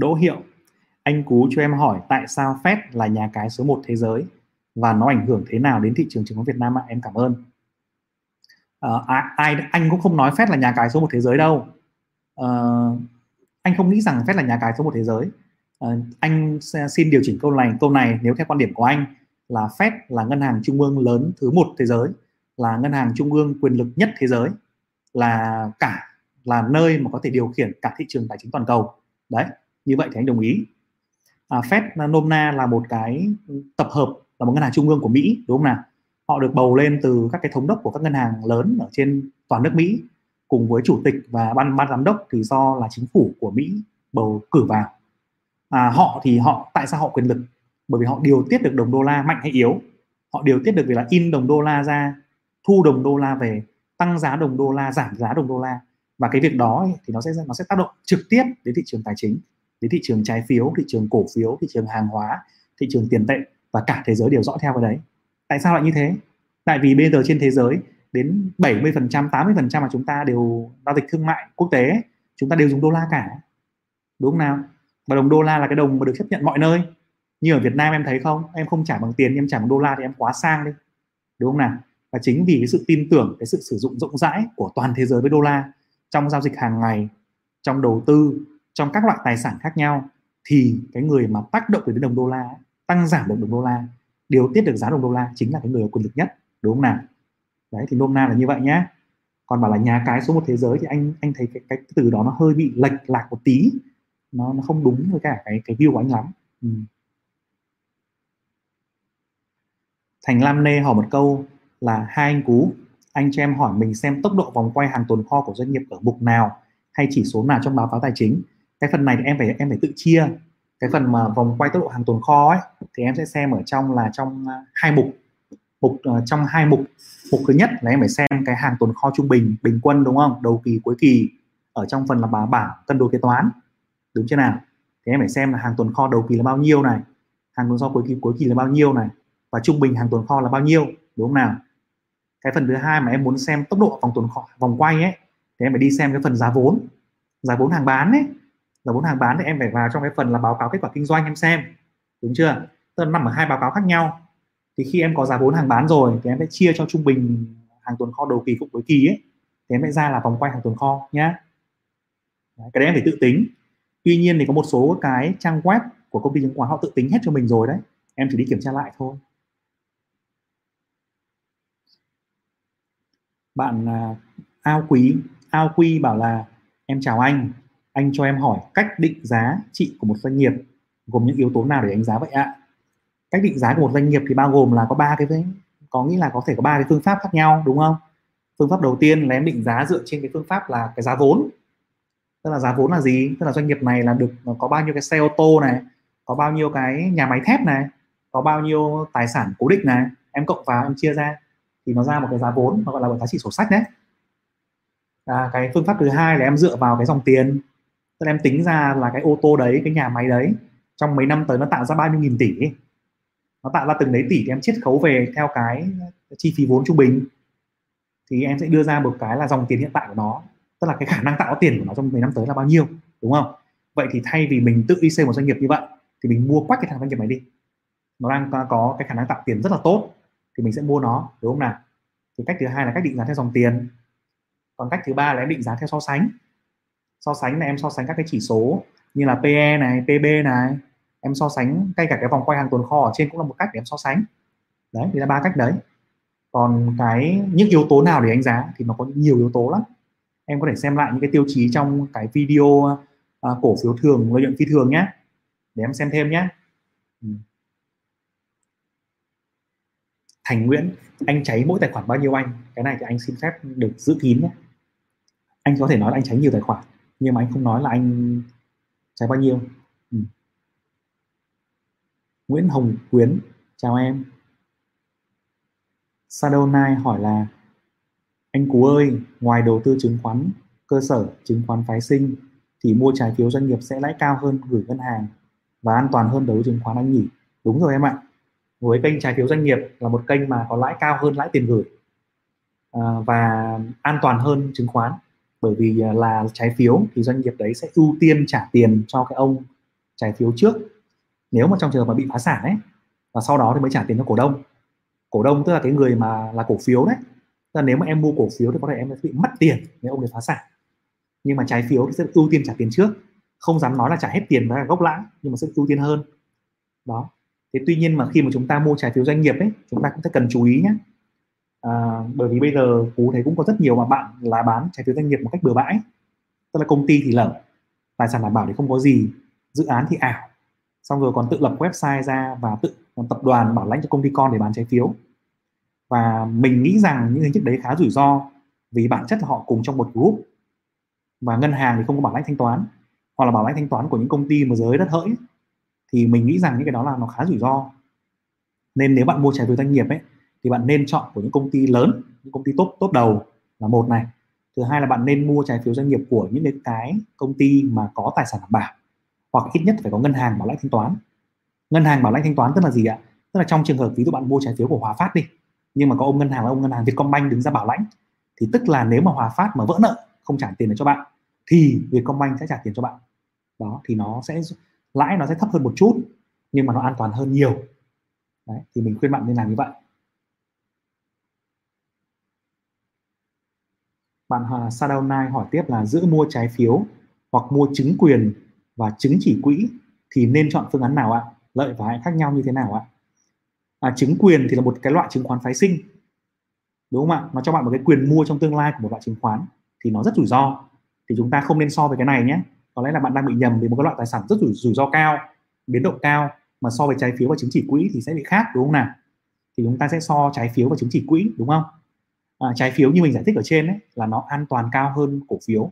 Đỗ Hiệu anh Cú cho em hỏi tại sao Fed là nhà cái số 1 thế giới và nó ảnh hưởng thế nào đến thị trường chứng khoán Việt Nam ạ? Em cảm ơn. Ờ, à, ai anh cũng không nói Fed là nhà cái số 1 thế giới đâu. À, anh không nghĩ rằng Fed là nhà cái số 1 thế giới. À, anh xin điều chỉnh câu này câu này nếu theo quan điểm của anh là Fed là ngân hàng trung ương lớn thứ một thế giới, là ngân hàng trung ương quyền lực nhất thế giới, là cả là nơi mà có thể điều khiển cả thị trường tài chính toàn cầu. Đấy, như vậy thì anh đồng ý. À, Fed nôm na là một cái tập hợp là một ngân hàng trung ương của Mỹ đúng không nào? Họ được bầu lên từ các cái thống đốc của các ngân hàng lớn ở trên toàn nước Mỹ cùng với chủ tịch và ban ban giám đốc thì do là chính phủ của Mỹ bầu cử vào. À, họ thì họ tại sao họ quyền lực? Bởi vì họ điều tiết được đồng đô la mạnh hay yếu. Họ điều tiết được vì là in đồng đô la ra thu đồng đô la về tăng giá đồng đô la giảm giá đồng đô la. Và cái việc đó thì nó sẽ nó sẽ tác động trực tiếp đến thị trường tài chính đến thị trường trái phiếu, thị trường cổ phiếu, thị trường hàng hóa, thị trường tiền tệ và cả thế giới đều dõi theo cái đấy. Tại sao lại như thế? Tại vì bây giờ trên thế giới, đến 70% 80% mà chúng ta đều, giao dịch thương mại quốc tế, chúng ta đều dùng đô la cả. Đúng không nào? Và đồng đô la là cái đồng mà được chấp nhận mọi nơi. Như ở Việt Nam em thấy không? Em không trả bằng tiền, em trả bằng đô la thì em quá sang đi. Đúng không nào? Và chính vì cái sự tin tưởng, cái sự sử dụng rộng rãi của toàn thế giới với đô la trong giao dịch hàng ngày, trong đầu tư trong các loại tài sản khác nhau thì cái người mà tác động đến đồng đô la tăng giảm được đồng đô la điều tiết được giá đồng đô la chính là cái người có quyền lực nhất đúng không nào? Đấy thì nôm na là như vậy nhé còn bảo là nhà cái số một thế giới thì anh anh thấy cái, cái từ đó nó hơi bị lệch lạc một tí. Nó nó không đúng với cả cái cái view của anh lắm. Ừ. Thành Lam Nê hỏi một câu là hai anh cú anh cho em hỏi mình xem tốc độ vòng quay hàng tồn kho của doanh nghiệp ở mục nào hay chỉ số nào trong báo cáo tài chính? Cái phần này thì em phải em phải tự chia. Cái phần mà vòng quay tốc độ hàng tồn kho ấy thì em sẽ xem ở trong là trong à, hai mục. Mục uh, trong hai mục. Mục thứ nhất là em phải xem cái hàng tồn kho trung bình bình quân đúng không? Đầu kỳ cuối kỳ ở trong phần là bảng bảng cân đối kế toán. Đúng chưa nào? Thì em phải xem là hàng tồn kho đầu kỳ là bao nhiêu này hàng tồn kho cuối kỳ cuối kỳ là bao nhiêu này và trung bình hàng tồn kho là bao nhiêu đúng không nào? Cái phần thứ hai mà em muốn xem tốc độ vòng tồn kho vòng quay ấy thì em phải đi xem cái phần giá vốn giá vốn hàng bán ấy là vốn hàng bán thì em phải vào trong cái phần là báo cáo kết quả kinh doanh em xem. Đúng chưa? Tức là nằm ở hai báo cáo khác nhau. Thì khi em có giá vốn hàng bán rồi thì em sẽ chia cho trung bình hàng tồn kho đầu kỳ cộng cuối kỳ ấy thì em sẽ ra là vòng quay hàng tồn kho nhá. Đấy, cái đấy em phải tự tính. Tuy nhiên thì có một số cái trang web của công ty chứng khoán họ tự tính hết cho mình rồi đấy. Em chỉ đi kiểm tra lại thôi. Bạn à, ao quý ao quy bảo là em chào anh anh cho em hỏi cách định giá trị của một doanh nghiệp gồm những yếu tố nào để đánh giá vậy ạ? Cách định giá của một doanh nghiệp thì bao gồm là có ba cái có nghĩa là có thể có ba cái phương pháp khác nhau đúng không? Phương pháp đầu tiên là em định giá dựa trên cái phương pháp là cái giá vốn. Tức là giá vốn là gì? Tức là doanh nghiệp này là được có bao nhiêu cái xe ô tô này có bao nhiêu cái nhà máy thép này có bao nhiêu tài sản cố định này. Em cộng vào em chia ra thì nó ra một cái giá vốn nó gọi là một giá trị sổ sách đấy. À, cái phương pháp thứ hai là em dựa vào cái dòng tiền tức là em tính ra là cái ô tô đấy, cái nhà máy đấy, trong mấy năm tới nó tạo ra bao nhiêu nghìn tỷ nó tạo ra từng đấy tỷ thì em chiết khấu về theo cái chi phí vốn trung bình. Thì em sẽ đưa ra một cái là dòng tiền hiện tại của nó, tức là cái khả năng tạo tiền của nó trong mấy năm tới là bao nhiêu, đúng không? Vậy thì thay vì mình tự đi xây một doanh nghiệp như vậy, thì mình mua quách cái thằng doanh nghiệp này đi. Nó đang có cái khả năng tạo tiền rất là tốt, thì mình sẽ mua nó, đúng không nào? Thì cách thứ hai là cách định giá theo dòng tiền. Còn cách thứ ba là em định giá theo so sánh so sánh là em so sánh các cái chỉ số như là PE này PB này em so sánh ngay cả cái vòng quay hàng tồn kho ở trên cũng là một cách để em so sánh. Đấy thì là ba cách đấy. Còn cái những yếu tố nào để đánh giá thì nó có nhiều yếu tố lắm. Em có thể xem lại những cái tiêu chí trong cái video uh, cổ phiếu thường lợi nhuận phi thường nhé. Để em xem thêm nhé. Ừ. Thành Nguyễn anh cháy mỗi tài khoản bao nhiêu anh? Cái này thì anh xin phép được giữ kín nhé. Anh có thể nói là anh cháy nhiều tài khoản nhưng mà anh không nói là anh trái bao nhiêu. Ừ. Nguyễn Hồng Quyến chào em. Shadow Nine hỏi là anh Cú ơi ngoài đầu tư chứng khoán cơ sở chứng khoán phái sinh thì mua trái phiếu doanh nghiệp sẽ lãi cao hơn gửi ngân hàng và an toàn hơn đầu tư chứng khoán anh nhỉ? Đúng rồi em ạ. Với kênh trái phiếu doanh nghiệp là một kênh mà có lãi cao hơn lãi tiền gửi à, và an toàn hơn chứng khoán bởi vì à, là trái phiếu thì doanh nghiệp đấy sẽ ưu tiên trả tiền cho cái ông trái phiếu trước. Nếu mà trong trường hợp mà bị phá sản ấy, và sau đó thì mới trả tiền cho cổ đông. Cổ đông tức là cái người mà là cổ phiếu đấy. Tức là nếu mà em mua cổ phiếu thì có thể em sẽ bị mất tiền nếu ông ấy phá sản. Nhưng mà trái phiếu thì sẽ ưu tiên trả tiền trước. Không dám nói là trả hết tiền và gốc lãi, nhưng mà sẽ ưu tiên hơn. Đó. Thế tuy nhiên mà khi mà chúng ta mua trái phiếu doanh nghiệp ấy, chúng ta cũng sẽ cần chú ý nhé à, bởi vì bây giờ cú thấy cũng có rất nhiều mà bạn là bán trái phiếu doanh nghiệp một cách bừa bãi. Tức là công ty thì lở tài sản đảm bảo thì không có gì dự án thì ảo. Xong rồi còn tự lập website ra và tự tập đoàn bảo lãnh cho công ty con để bán trái phiếu. Và mình nghĩ rằng những hình thức đấy khá rủi ro vì bản chất là họ cùng trong một group. Và ngân hàng thì không có bảo lãnh thanh toán hoặc là bảo lãnh thanh toán của những công ty mà giới đất hỡi thì mình nghĩ rằng những cái đó là nó khá rủi ro. Nên nếu bạn mua trái phiếu doanh nghiệp ấy thì bạn nên chọn của những công ty lớn những công ty tốt tốt đầu là một này. Thứ hai là bạn nên mua trái phiếu doanh nghiệp của những cái công ty mà có tài sản đảm bảo hoặc ít nhất phải có ngân hàng bảo lãnh thanh toán. Ngân hàng bảo lãnh thanh toán tức là gì ạ? Tức là trong trường hợp ví dụ bạn mua trái phiếu của Hòa Phát đi nhưng mà có ông ngân hàng là ông ngân hàng Vietcombank đứng ra bảo lãnh thì tức là nếu mà Hòa Phát mà vỡ nợ không trả tiền được cho bạn thì Vietcombank sẽ trả tiền cho bạn. Đó thì nó sẽ lãi nó sẽ thấp hơn một chút nhưng mà nó an toàn hơn nhiều. Đấy, thì mình khuyên bạn nên làm như vậy. Bạn à, Shadow Nai hỏi tiếp là giữa mua trái phiếu hoặc mua chứng quyền và chứng chỉ quỹ thì nên chọn phương án nào ạ? Lợi và hại khác nhau như thế nào ạ? À, chứng quyền thì là một cái loại chứng khoán phái sinh đúng không ạ? Nó cho bạn một cái quyền mua trong tương lai của một loại chứng khoán thì nó rất rủi ro. Thì chúng ta không nên so với cái này nhé. Có lẽ là bạn đang bị nhầm vì một cái loại tài sản rất rủi, rủi ro cao biến động cao mà so với trái phiếu và chứng chỉ quỹ thì sẽ bị khác đúng không nào? Thì chúng ta sẽ so trái phiếu và chứng chỉ quỹ đúng không? À, trái phiếu như mình giải thích ở trên ấy, là nó an toàn cao hơn cổ phiếu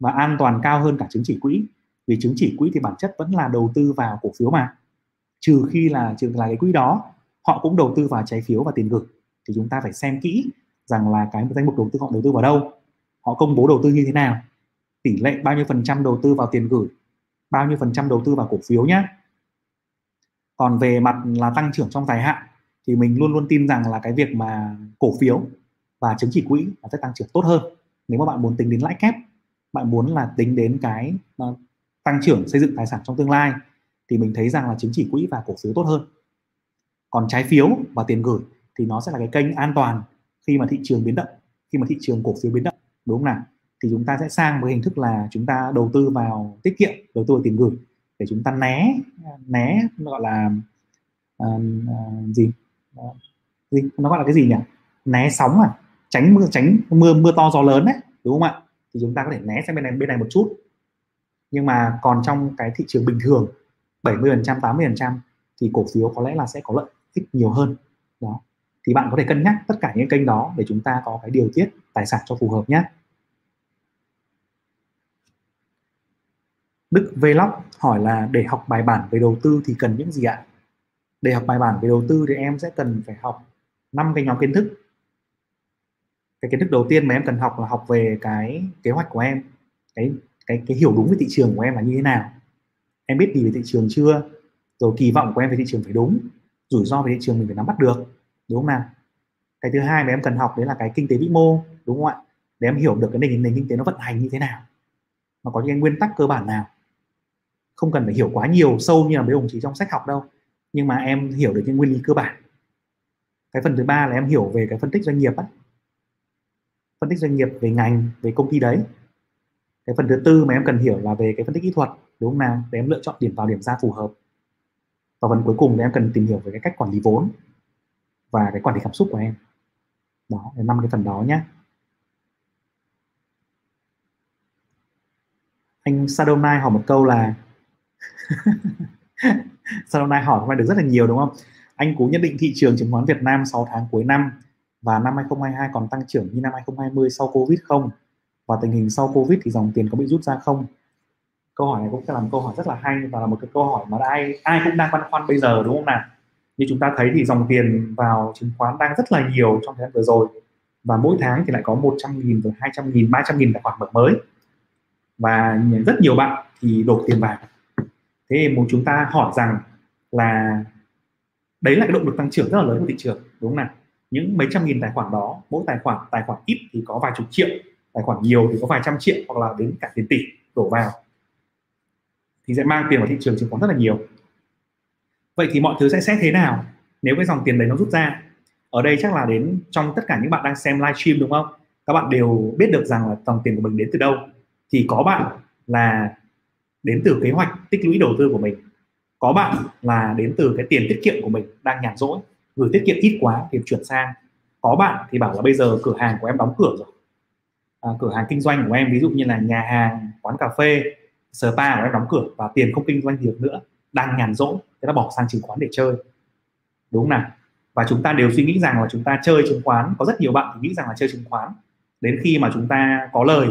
và an toàn cao hơn cả chứng chỉ quỹ. Vì chứng chỉ quỹ thì bản chất vẫn là đầu tư vào cổ phiếu mà. Trừ khi là trừ là cái quỹ đó họ cũng đầu tư vào trái phiếu và tiền gửi. Thì chúng ta phải xem kỹ rằng là cái danh mục đầu tư họ đầu tư vào đâu họ công bố đầu tư như thế nào tỷ lệ bao nhiêu phần trăm đầu tư vào tiền gửi bao nhiêu phần trăm đầu tư vào cổ phiếu nhé còn về mặt là tăng trưởng trong dài hạn thì mình luôn luôn tin rằng là cái việc mà cổ phiếu và chứng chỉ quỹ nó sẽ tăng trưởng tốt hơn. Nếu mà bạn muốn tính đến lãi kép bạn muốn là tính đến cái uh, tăng trưởng xây dựng tài sản trong tương lai thì mình thấy rằng là chứng chỉ quỹ và cổ phiếu tốt hơn. Còn trái phiếu và tiền gửi thì nó sẽ là cái kênh an toàn khi mà thị trường biến động khi mà thị trường cổ phiếu biến động đúng không nào? Thì chúng ta sẽ sang với hình thức là chúng ta đầu tư vào tiết kiệm đầu tư vào tiền gửi để chúng ta né né gọi là uh, uh, gì? Uh, gì? Nó gọi là cái gì nhỉ? Né sóng à? Tránh mưa tránh mưa mưa to, gió lớn đấy đúng không ạ? Thì chúng ta có thể né sang bên này bên này một chút. Nhưng mà còn trong cái thị trường bình thường 70 phần trăm 80 phần trăm thì cổ phiếu có lẽ là sẽ có lợi ích nhiều hơn. Đó. Thì bạn có thể cân nhắc tất cả những kênh đó để chúng ta có cái điều tiết tài sản cho phù hợp nhé. Đức Vlog hỏi là để học bài bản về đầu tư thì cần những gì ạ? Để học bài bản về đầu tư thì em sẽ cần phải học năm cái nhóm kiến thức. Cái kiến thức đầu tiên mà em cần học là học về cái kế hoạch của em, cái cái cái hiểu đúng về thị trường của em là như thế nào. Em biết gì về thị trường chưa? Rồi kỳ vọng của em về thị trường phải đúng, rủi ro về thị trường mình phải nắm bắt được, đúng không nào? Cái thứ hai mà em cần học đấy là cái kinh tế vĩ mô, đúng không ạ? Để em hiểu được cái nền nền kinh tế nó vận hành như thế nào, nó có những nguyên tắc cơ bản nào không cần phải hiểu quá nhiều sâu như là mấy đồng chí trong sách học đâu nhưng mà em hiểu được những nguyên lý cơ bản cái phần thứ ba là em hiểu về cái phân tích doanh nghiệp ấy phân tích doanh nghiệp về ngành, về công ty đấy. Cái phần thứ tư mà em cần hiểu là về cái phân tích kỹ thuật, đúng không nào? Để em lựa chọn điểm vào điểm ra phù hợp. Và phần cuối cùng thì em cần tìm hiểu về cái cách quản lý vốn và cái quản lý cảm xúc của em. Đó là năm cái phần đó nhé anh sadomai hỏi một câu là sadomai hỏi hôm nay được rất là nhiều, đúng không? Anh cú nhận định thị trường chứng khoán Việt Nam 6 tháng cuối năm và năm 2022 còn tăng trưởng như năm 2020 sau Covid không? Và tình hình sau Covid thì dòng tiền có bị rút ra không? Câu hỏi này cũng là một câu hỏi rất là hay và là một cái câu hỏi mà ai ai cũng đang băn khoăn bây giờ, đúng không nào? Như chúng ta thấy thì dòng tiền vào chứng khoán đang rất là nhiều trong thời gian vừa rồi. Và mỗi tháng thì lại có 100 nghìn rồi 200 nghìn 300 nghìn tài khoản mở mới. Và rất nhiều bạn thì đổ tiền vào. Thế thì muốn chúng ta hỏi rằng là đấy là cái động lực tăng trưởng rất là lớn của thị trường, đúng không nào? Những mấy trăm nghìn tài khoản đó, mỗi tài khoản tài khoản ít thì có vài chục triệu, tài khoản nhiều thì có vài trăm triệu hoặc là đến cả tiền tỷ đổ vào. Thì sẽ mang tiền vào thị trường chứng khoán rất là nhiều. Vậy thì mọi thứ sẽ sẽ thế nào nếu cái dòng tiền đấy nó rút ra? Ở đây chắc là đến trong tất cả những bạn đang xem livestream đúng không? Các bạn đều biết được rằng là dòng tiền của mình đến từ đâu. Thì có bạn là đến từ kế hoạch tích lũy đầu tư của mình. Có bạn là đến từ cái tiền tiết kiệm của mình đang nhàn rỗi gửi tiết kiệm ít quá thì chuyển sang có bạn thì bảo là bây giờ cửa hàng của em đóng cửa rồi. À, cửa hàng kinh doanh của em ví dụ như là nhà hàng quán cà phê spa của em đóng cửa và tiền không kinh doanh được nữa đang nhàn rỗi thế là bỏ sang chứng khoán để chơi. Đúng không nào? Và chúng ta đều suy nghĩ rằng là chúng ta chơi chứng khoán có rất nhiều bạn thì nghĩ rằng là chơi chứng khoán. Đến khi mà chúng ta có lời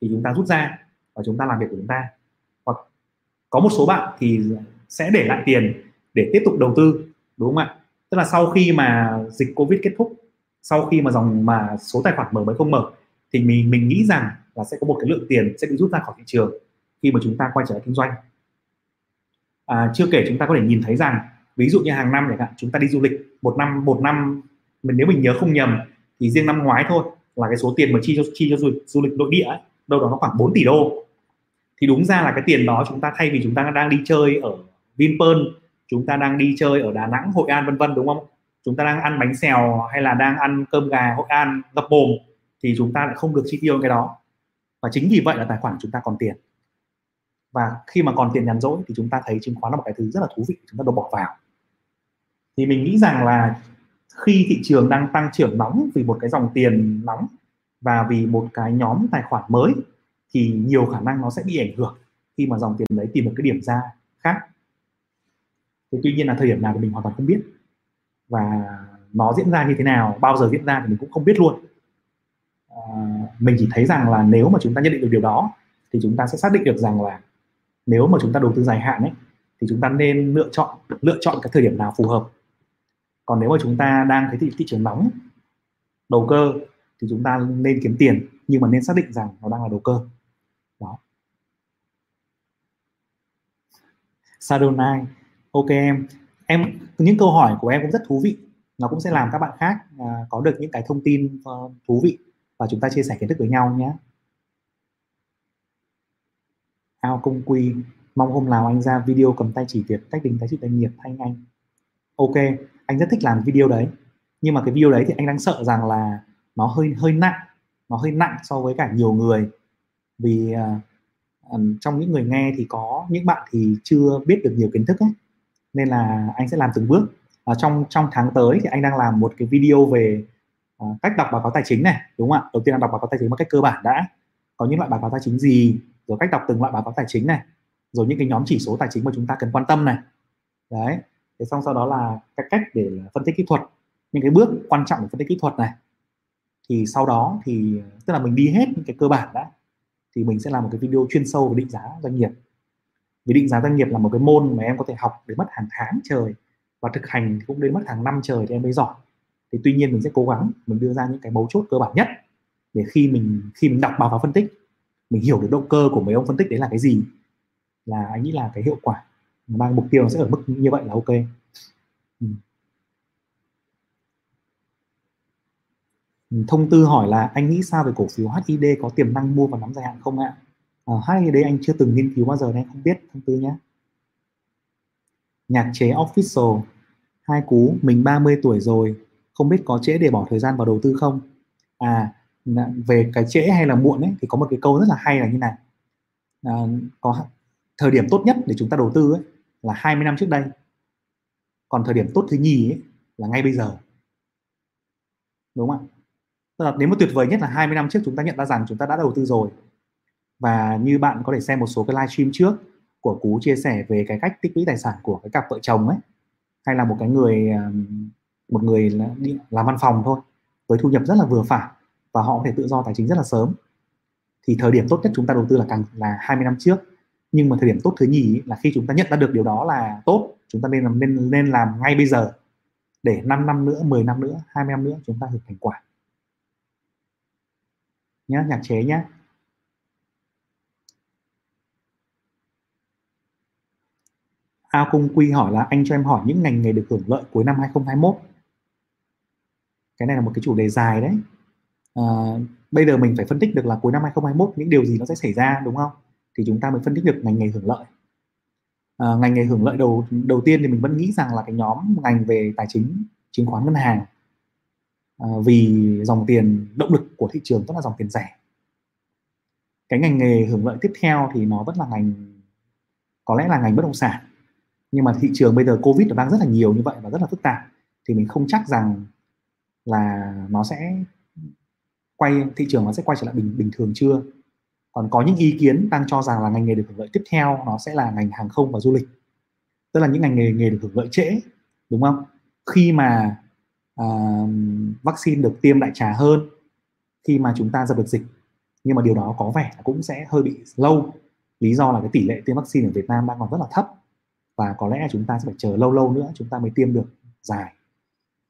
thì chúng ta rút ra và chúng ta làm việc của chúng ta. Hoặc có một số bạn thì sẽ để lại tiền để tiếp tục đầu tư đúng không ạ? Tức là sau khi mà dịch covid kết thúc sau khi mà dòng mà số tài khoản mở mới không mở thì mình mình nghĩ rằng là sẽ có một cái lượng tiền sẽ bị rút ra khỏi thị trường khi mà chúng ta quay trở lại kinh doanh. À, chưa kể chúng ta có thể nhìn thấy rằng ví dụ như hàng năm chẳng hạn chúng ta đi du lịch một năm một năm mình nếu mình nhớ không nhầm thì riêng năm ngoái thôi là cái số tiền mà chi cho chi cho du lịch, du lịch nội địa ấy, đâu đó nó khoảng 4 tỷ đô. Thì đúng ra là cái tiền đó chúng ta thay vì chúng ta đang đi chơi ở Vinpearl chúng ta đang đi chơi ở Đà Nẵng, Hội An, vân vân, đúng không? Chúng ta đang ăn bánh xèo hay là đang ăn cơm gà Hội An ngập mồm thì chúng ta lại không được chi tiêu cái đó. Và chính vì vậy là tài khoản chúng ta còn tiền. Và khi mà còn tiền nhàn rỗi thì chúng ta thấy chứng khoán là một cái thứ rất là thú vị, chúng ta đổ bỏ vào. Thì mình nghĩ rằng là khi thị trường đang tăng trưởng nóng vì một cái dòng tiền nóng và vì một cái nhóm tài khoản mới thì nhiều khả năng nó sẽ bị ảnh hưởng khi mà dòng tiền đấy tìm một cái điểm ra khác thì tuy nhiên là thời điểm nào thì mình hoàn toàn không biết. Và nó diễn ra như thế nào bao giờ diễn ra thì mình cũng không biết luôn. À, mình chỉ thấy rằng là nếu mà chúng ta nhận định được điều đó thì chúng ta sẽ xác định được rằng là nếu mà chúng ta đầu tư dài hạn ấy thì chúng ta nên lựa chọn lựa chọn cái thời điểm nào phù hợp. Còn nếu mà chúng ta đang thấy thị, thị trường nóng đầu cơ thì chúng ta nên kiếm tiền nhưng mà nên xác định rằng nó đang là đầu cơ. Đó. Sadonai ok em. Em những câu hỏi của em cũng rất thú vị. Nó cũng sẽ làm các bạn khác uh, có được những cái thông tin uh, thú vị và chúng ta chia sẻ kiến thức với nhau nhé. Ao công quy mong hôm nào anh ra video cầm tay chỉ việc cách tính giá trị doanh nghiệp thanh anh. Ok anh rất thích làm video đấy. Nhưng mà cái video đấy thì anh đang sợ rằng là nó hơi hơi nặng nó hơi nặng so với cả nhiều người. Vì uh, um, trong những người nghe thì có những bạn thì chưa biết được nhiều kiến thức ấy nên là anh sẽ làm từng bước. À, trong trong tháng tới thì anh đang làm một cái video về uh, cách đọc báo cáo tài chính này đúng không ạ? Đầu tiên là đọc báo cáo tài chính một cách cơ bản đã. Có những loại báo cáo tài chính gì rồi cách đọc từng loại báo cáo tài chính này rồi những cái nhóm chỉ số tài chính mà chúng ta cần quan tâm này. Đấy thế xong sau đó là các cách để phân tích kỹ thuật. Những cái bước quan trọng để phân tích kỹ thuật này. Thì sau đó thì tức là mình đi hết những cái cơ bản đã thì mình sẽ làm một cái video chuyên sâu về định giá doanh nghiệp vì định giá doanh nghiệp là một cái môn mà em có thể học để mất hàng tháng trời và thực hành cũng đến mất hàng năm trời thì em mới giỏi. Thì tuy nhiên mình sẽ cố gắng, mình đưa ra những cái mấu chốt cơ bản nhất để khi mình khi mình đọc báo cáo phân tích, mình hiểu được động cơ của mấy ông phân tích đấy là cái gì, là anh nghĩ là cái hiệu quả. Mang mục tiêu nó sẽ ở mức như vậy là ok. Ừ. ừ thông tư hỏi là anh nghĩ sao về cổ phiếu HID có tiềm năng mua và nắm dài hạn không ạ? À, đấy anh chưa từng nghiên cứu bao giờ nên không biết thông tư nhé. Nhạc chế official. Hai cú mình 30 tuổi rồi không biết có trễ để bỏ thời gian vào đầu tư không? À về cái trễ hay là muộn ấy thì có một cái câu rất là hay là như này. À, có thời điểm tốt nhất để chúng ta đầu tư ấy là 20 năm trước đây. Còn thời điểm tốt thứ nhì ấy là ngay bây giờ. Đúng không ạ? Tức là nếu mà tuyệt vời nhất là 20 năm trước chúng ta nhận ra rằng chúng ta đã đầu tư rồi và như bạn có thể xem một số cái live stream trước của cú chia sẻ về cái cách tích lũy tài sản của cái cặp vợ chồng ấy. Hay là một cái người một người làm văn phòng thôi, với thu nhập rất là vừa phải và họ có thể tự do tài chính rất là sớm. Thì thời điểm tốt nhất chúng ta đầu tư là càng, là 20 năm trước. Nhưng mà thời điểm tốt thứ nhì là khi chúng ta nhận ra được điều đó là tốt, chúng ta nên làm, nên nên làm ngay bây giờ. Để 5 năm nữa 10 năm nữa 20 năm nữa chúng ta được thành quả. Nhá, nhạc chế nhá. Ao Cung Quy hỏi là anh cho em hỏi những ngành nghề được hưởng lợi cuối năm 2021 cái này là một cái chủ đề dài đấy. À, bây giờ mình phải phân tích được là cuối năm 2021 những điều gì nó sẽ xảy ra đúng không? Thì chúng ta mới phân tích được ngành nghề hưởng lợi. À, ngành nghề hưởng lợi đầu đầu tiên thì mình vẫn nghĩ rằng là cái nhóm ngành về tài chính chứng khoán ngân hàng à, vì dòng tiền động lực của thị trường vẫn là dòng tiền rẻ. Cái ngành nghề hưởng lợi tiếp theo thì nó vẫn là ngành có lẽ là ngành bất động sản nhưng mà thị trường bây giờ covid nó đang rất là nhiều như vậy và rất là phức tạp thì mình không chắc rằng là nó sẽ quay thị trường nó sẽ quay trở lại bình bình thường chưa. Còn có những ý kiến đang cho rằng là ngành nghề được hưởng lợi tiếp theo nó sẽ là ngành hàng không và du lịch. Tức là những ngành nghề nghề được hưởng lợi trễ đúng không? Khi mà uh, vaccine được tiêm đại trà hơn khi mà chúng ta dập được dịch. Nhưng mà điều đó có vẻ cũng sẽ hơi bị lâu. Lý do là cái tỷ lệ tiêm vaccine ở Việt Nam đang còn rất là thấp và có lẽ là chúng ta sẽ phải chờ lâu lâu nữa chúng ta mới tiêm được dài.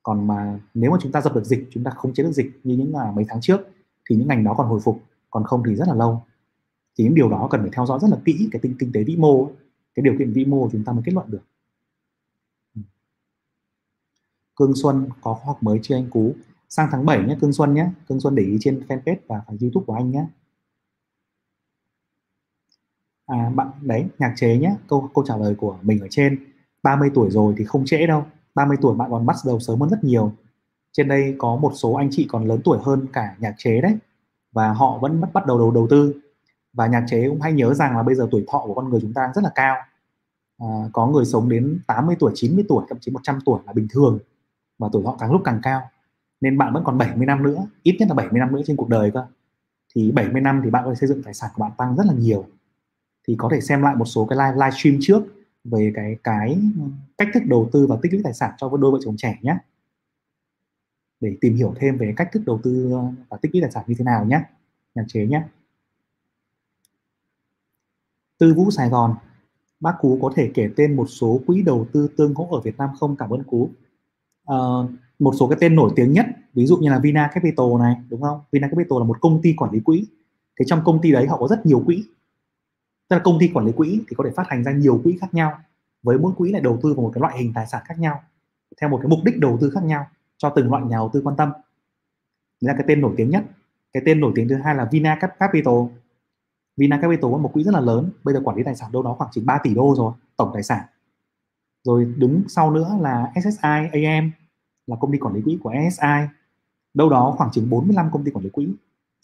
Còn mà nếu mà chúng ta dập được dịch, chúng ta không chế được dịch như những là mấy tháng trước, thì những ngành đó còn hồi phục, còn không thì rất là lâu. Thì những điều đó cần phải theo dõi rất là kỹ cái tinh, kinh tế vĩ mô cái điều kiện vĩ mô chúng ta mới kết luận được. Ừ. Cương Xuân, có khoa học mới chưa anh Cú? Sang tháng 7 nhé Cương Xuân nhé Cương Xuân để ý trên fanpage và à, YouTube của anh nhé à, bạn đấy nhạc chế nhé câu câu trả lời của mình ở trên. 30 tuổi rồi thì không trễ đâu. 30 tuổi bạn còn bắt đầu sớm hơn rất nhiều. Trên đây có một số anh chị còn lớn tuổi hơn cả nhạc chế đấy. Và họ vẫn bắt bắt đầu đầu đầu tư. Và nhạc chế cũng hay nhớ rằng là bây giờ tuổi thọ của con người chúng ta rất là cao. À, có người sống đến 80 tuổi 90 tuổi thậm chí 100 tuổi là bình thường. Và tuổi thọ càng lúc càng cao. Nên bạn vẫn còn 70 năm nữa. Ít nhất là 70 năm nữa trên cuộc đời cơ. Thì 70 năm thì bạn có thể xây dựng tài sản của bạn tăng rất là nhiều thì có thể xem lại một số cái live livestream trước về cái cái cách thức đầu tư và tích lũy tài sản cho đôi vợ chồng trẻ nhé để tìm hiểu thêm về cách thức đầu tư và tích lũy tài sản như thế nào nhé nhà chế nhé Tư Vũ Sài Gòn bác Cú có thể kể tên một số quỹ đầu tư tương hỗ ở Việt Nam không? Cảm ơn Cú. Uh, một số cái tên nổi tiếng nhất ví dụ như là Vina Capital này đúng không? Vina Capital là một công ty quản lý quỹ. Thế trong công ty đấy họ có rất nhiều quỹ tức là công ty quản lý quỹ thì có thể phát hành ra nhiều quỹ khác nhau, với mỗi quỹ lại đầu tư vào một cái loại hình tài sản khác nhau, theo một cái mục đích đầu tư khác nhau cho từng loại nhà đầu tư quan tâm. Đấy là cái tên nổi tiếng nhất. Cái tên nổi tiếng thứ hai là Vina Capital. Vina Capital có một quỹ rất là lớn, bây giờ quản lý tài sản đâu đó khoảng chừng 3 tỷ đô rồi, tổng tài sản. Rồi đứng sau nữa là SSI AM là công ty quản lý quỹ của SSI đâu đó khoảng chừng 45 công ty quản lý quỹ,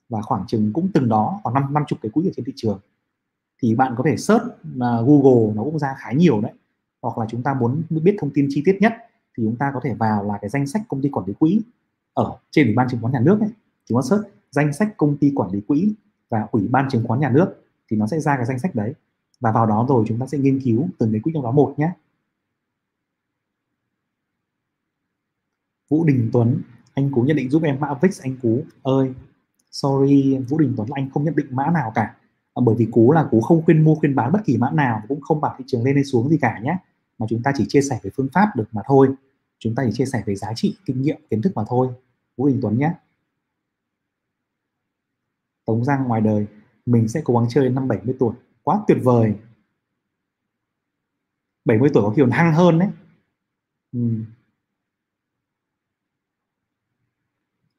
và khoảng chừng cũng từng đó khoảng năm năm chục cái quỹ ở trên thị trường thì bạn có thể search uh, Google nó cũng ra khá nhiều đấy. Hoặc là chúng ta muốn biết thông tin chi tiết nhất thì chúng ta có thể vào là cái danh sách công ty quản lý quỹ ở trên ủy ban chứng khoán nhà nước ấy. Chúng ta search danh sách công ty quản lý quỹ và ủy ban chứng khoán nhà nước thì nó sẽ ra cái danh sách đấy. Và vào đó rồi chúng ta sẽ nghiên cứu từng cái quỹ trong đó một nhé. Vũ Đình Tuấn anh Cú nhận định giúp em mã VIX anh Cú ơi. Sorry Vũ Đình Tuấn là anh không nhận định mã nào cả. Ờ, bởi vì Cú là Cú không khuyên mua, khuyên bán bất kỳ mã nào, cũng không bảo thị trường lên hay xuống gì cả nhé. Mà chúng ta chỉ chia sẻ về phương pháp được mà thôi. Chúng ta chỉ chia sẻ về giá trị, kinh nghiệm, kiến thức mà thôi. Vũ Đình Tuấn nhé. Tống Giang ngoài đời, mình sẽ cố gắng chơi năm 70 tuổi. Quá tuyệt vời. 70 tuổi có kiểu hăng hơn đấy. Ừ.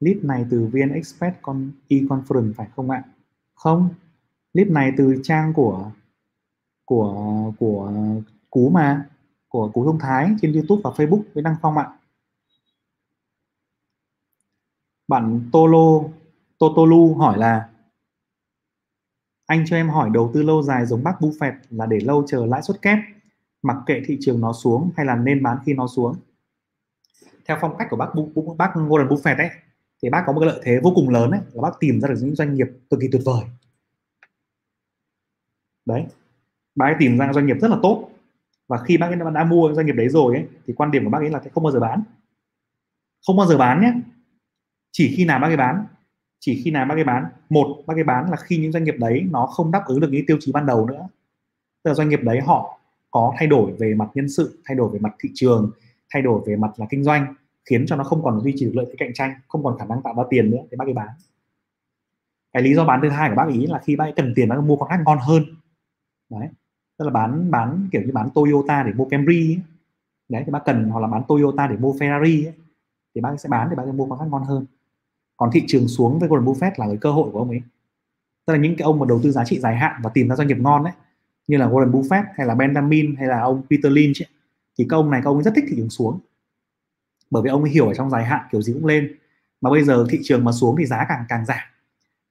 clip này từ VN Express con e-conference phải không ạ? Không clip này từ trang của của của cú mà, của cú thông thái trên youtube và facebook với đăng phong ạ. Bạn tolo, totolu hỏi là, anh cho em hỏi đầu tư lâu dài giống bác Buffett là để lâu chờ lãi suất kép, mặc kệ thị trường nó xuống hay là nên bán khi nó xuống? Theo phong cách của bác bác Warren Buffett ấy, thì bác có một cái lợi thế vô cùng lớn ấy, là bác tìm ra được những doanh nghiệp cực kỳ tuyệt vời đấy. Bác ấy tìm ra doanh nghiệp rất là tốt. Và khi bác ấy đã mua doanh nghiệp đấy rồi ấy, thì quan điểm của bác ấy là sẽ không bao giờ bán. Không bao giờ bán nhé. Chỉ khi nào bác ấy bán chỉ khi nào bác ấy bán. Một bác ấy bán là khi những doanh nghiệp đấy nó không đáp ứng được những tiêu chí ban đầu nữa. Tức là doanh nghiệp đấy họ có thay đổi về mặt nhân sự thay đổi về mặt thị trường thay đổi về mặt là kinh doanh khiến cho nó không còn duy trì được lợi thế cạnh tranh không còn khả năng tạo ra tiền nữa thì bác ấy bán. Cái lý do bán thứ hai của bác ý là khi bác ấy cần tiền bác ấy mua con khác ngon hơn đấy. Tức là bán bán kiểu như bán Toyota để mua Camry ấy. đấy thì bác cần hoặc là bán Toyota để mua Ferrari ấy. thì bác sẽ bán để bác mua con khác ngon hơn. Còn thị trường xuống với Warren Buffett là cái cơ hội của ông ấy. Tức là những cái ông mà đầu tư giá trị dài hạn và tìm ra doanh nghiệp ngon đấy như là Warren Buffett hay là Benjamin hay là ông Peter Lynch ấy, thì các ông này các ông ấy rất thích thị trường xuống. Bởi vì ông ấy hiểu ở trong dài hạn kiểu gì cũng lên. Mà bây giờ thị trường mà xuống thì giá càng càng giảm.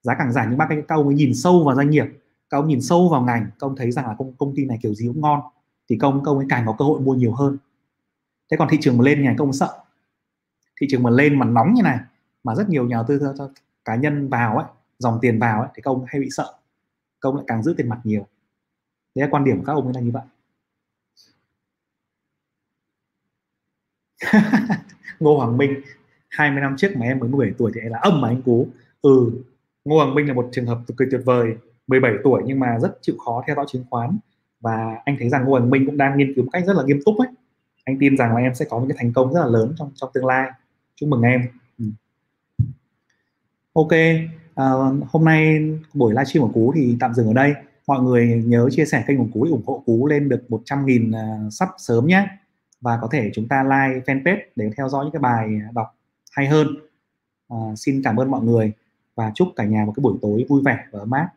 Giá càng giảm nhưng bác các ông ấy nhìn sâu vào doanh nghiệp các ông nhìn sâu vào ngành các ông thấy rằng là công công ty này kiểu gì cũng ngon thì công công ấy càng có cơ hội mua nhiều hơn. Thế còn thị trường mà lên như này công sợ. Thị trường mà lên mà nóng như này mà rất nhiều nhà đầu tư cho cá nhân vào ấy dòng tiền vào ấy, thì công hay bị sợ. Công lại càng giữ tiền mặt nhiều. Đấy là quan điểm của các ông ấy là như vậy. Ngô Hoàng Minh 20 năm trước mà em mới 17 tuổi thì em là âm mà anh cú. Ừ Ngô Hoàng Minh là một trường hợp cực kỳ tuyệt vời. 17 tuổi nhưng mà rất chịu khó theo dõi chứng khoán. Và anh thấy rằng Ngô Hoàng Minh cũng đang nghiên cứu một cách rất là nghiêm túc ấy. Anh tin rằng là em sẽ có một cái thành công rất là lớn trong trong tương lai. Chúc mừng em. Ừ. ok uh, hôm nay buổi livestream của Cú thì tạm dừng ở đây. Mọi người nhớ chia sẻ kênh của Cú ủng hộ Cú lên được 100.000 uh, sắp sớm nhé. Và có thể chúng ta like fanpage để theo dõi những cái bài đọc hay hơn. Uh, xin cảm ơn mọi người và chúc cả nhà một cái buổi tối vui vẻ và ấm áp.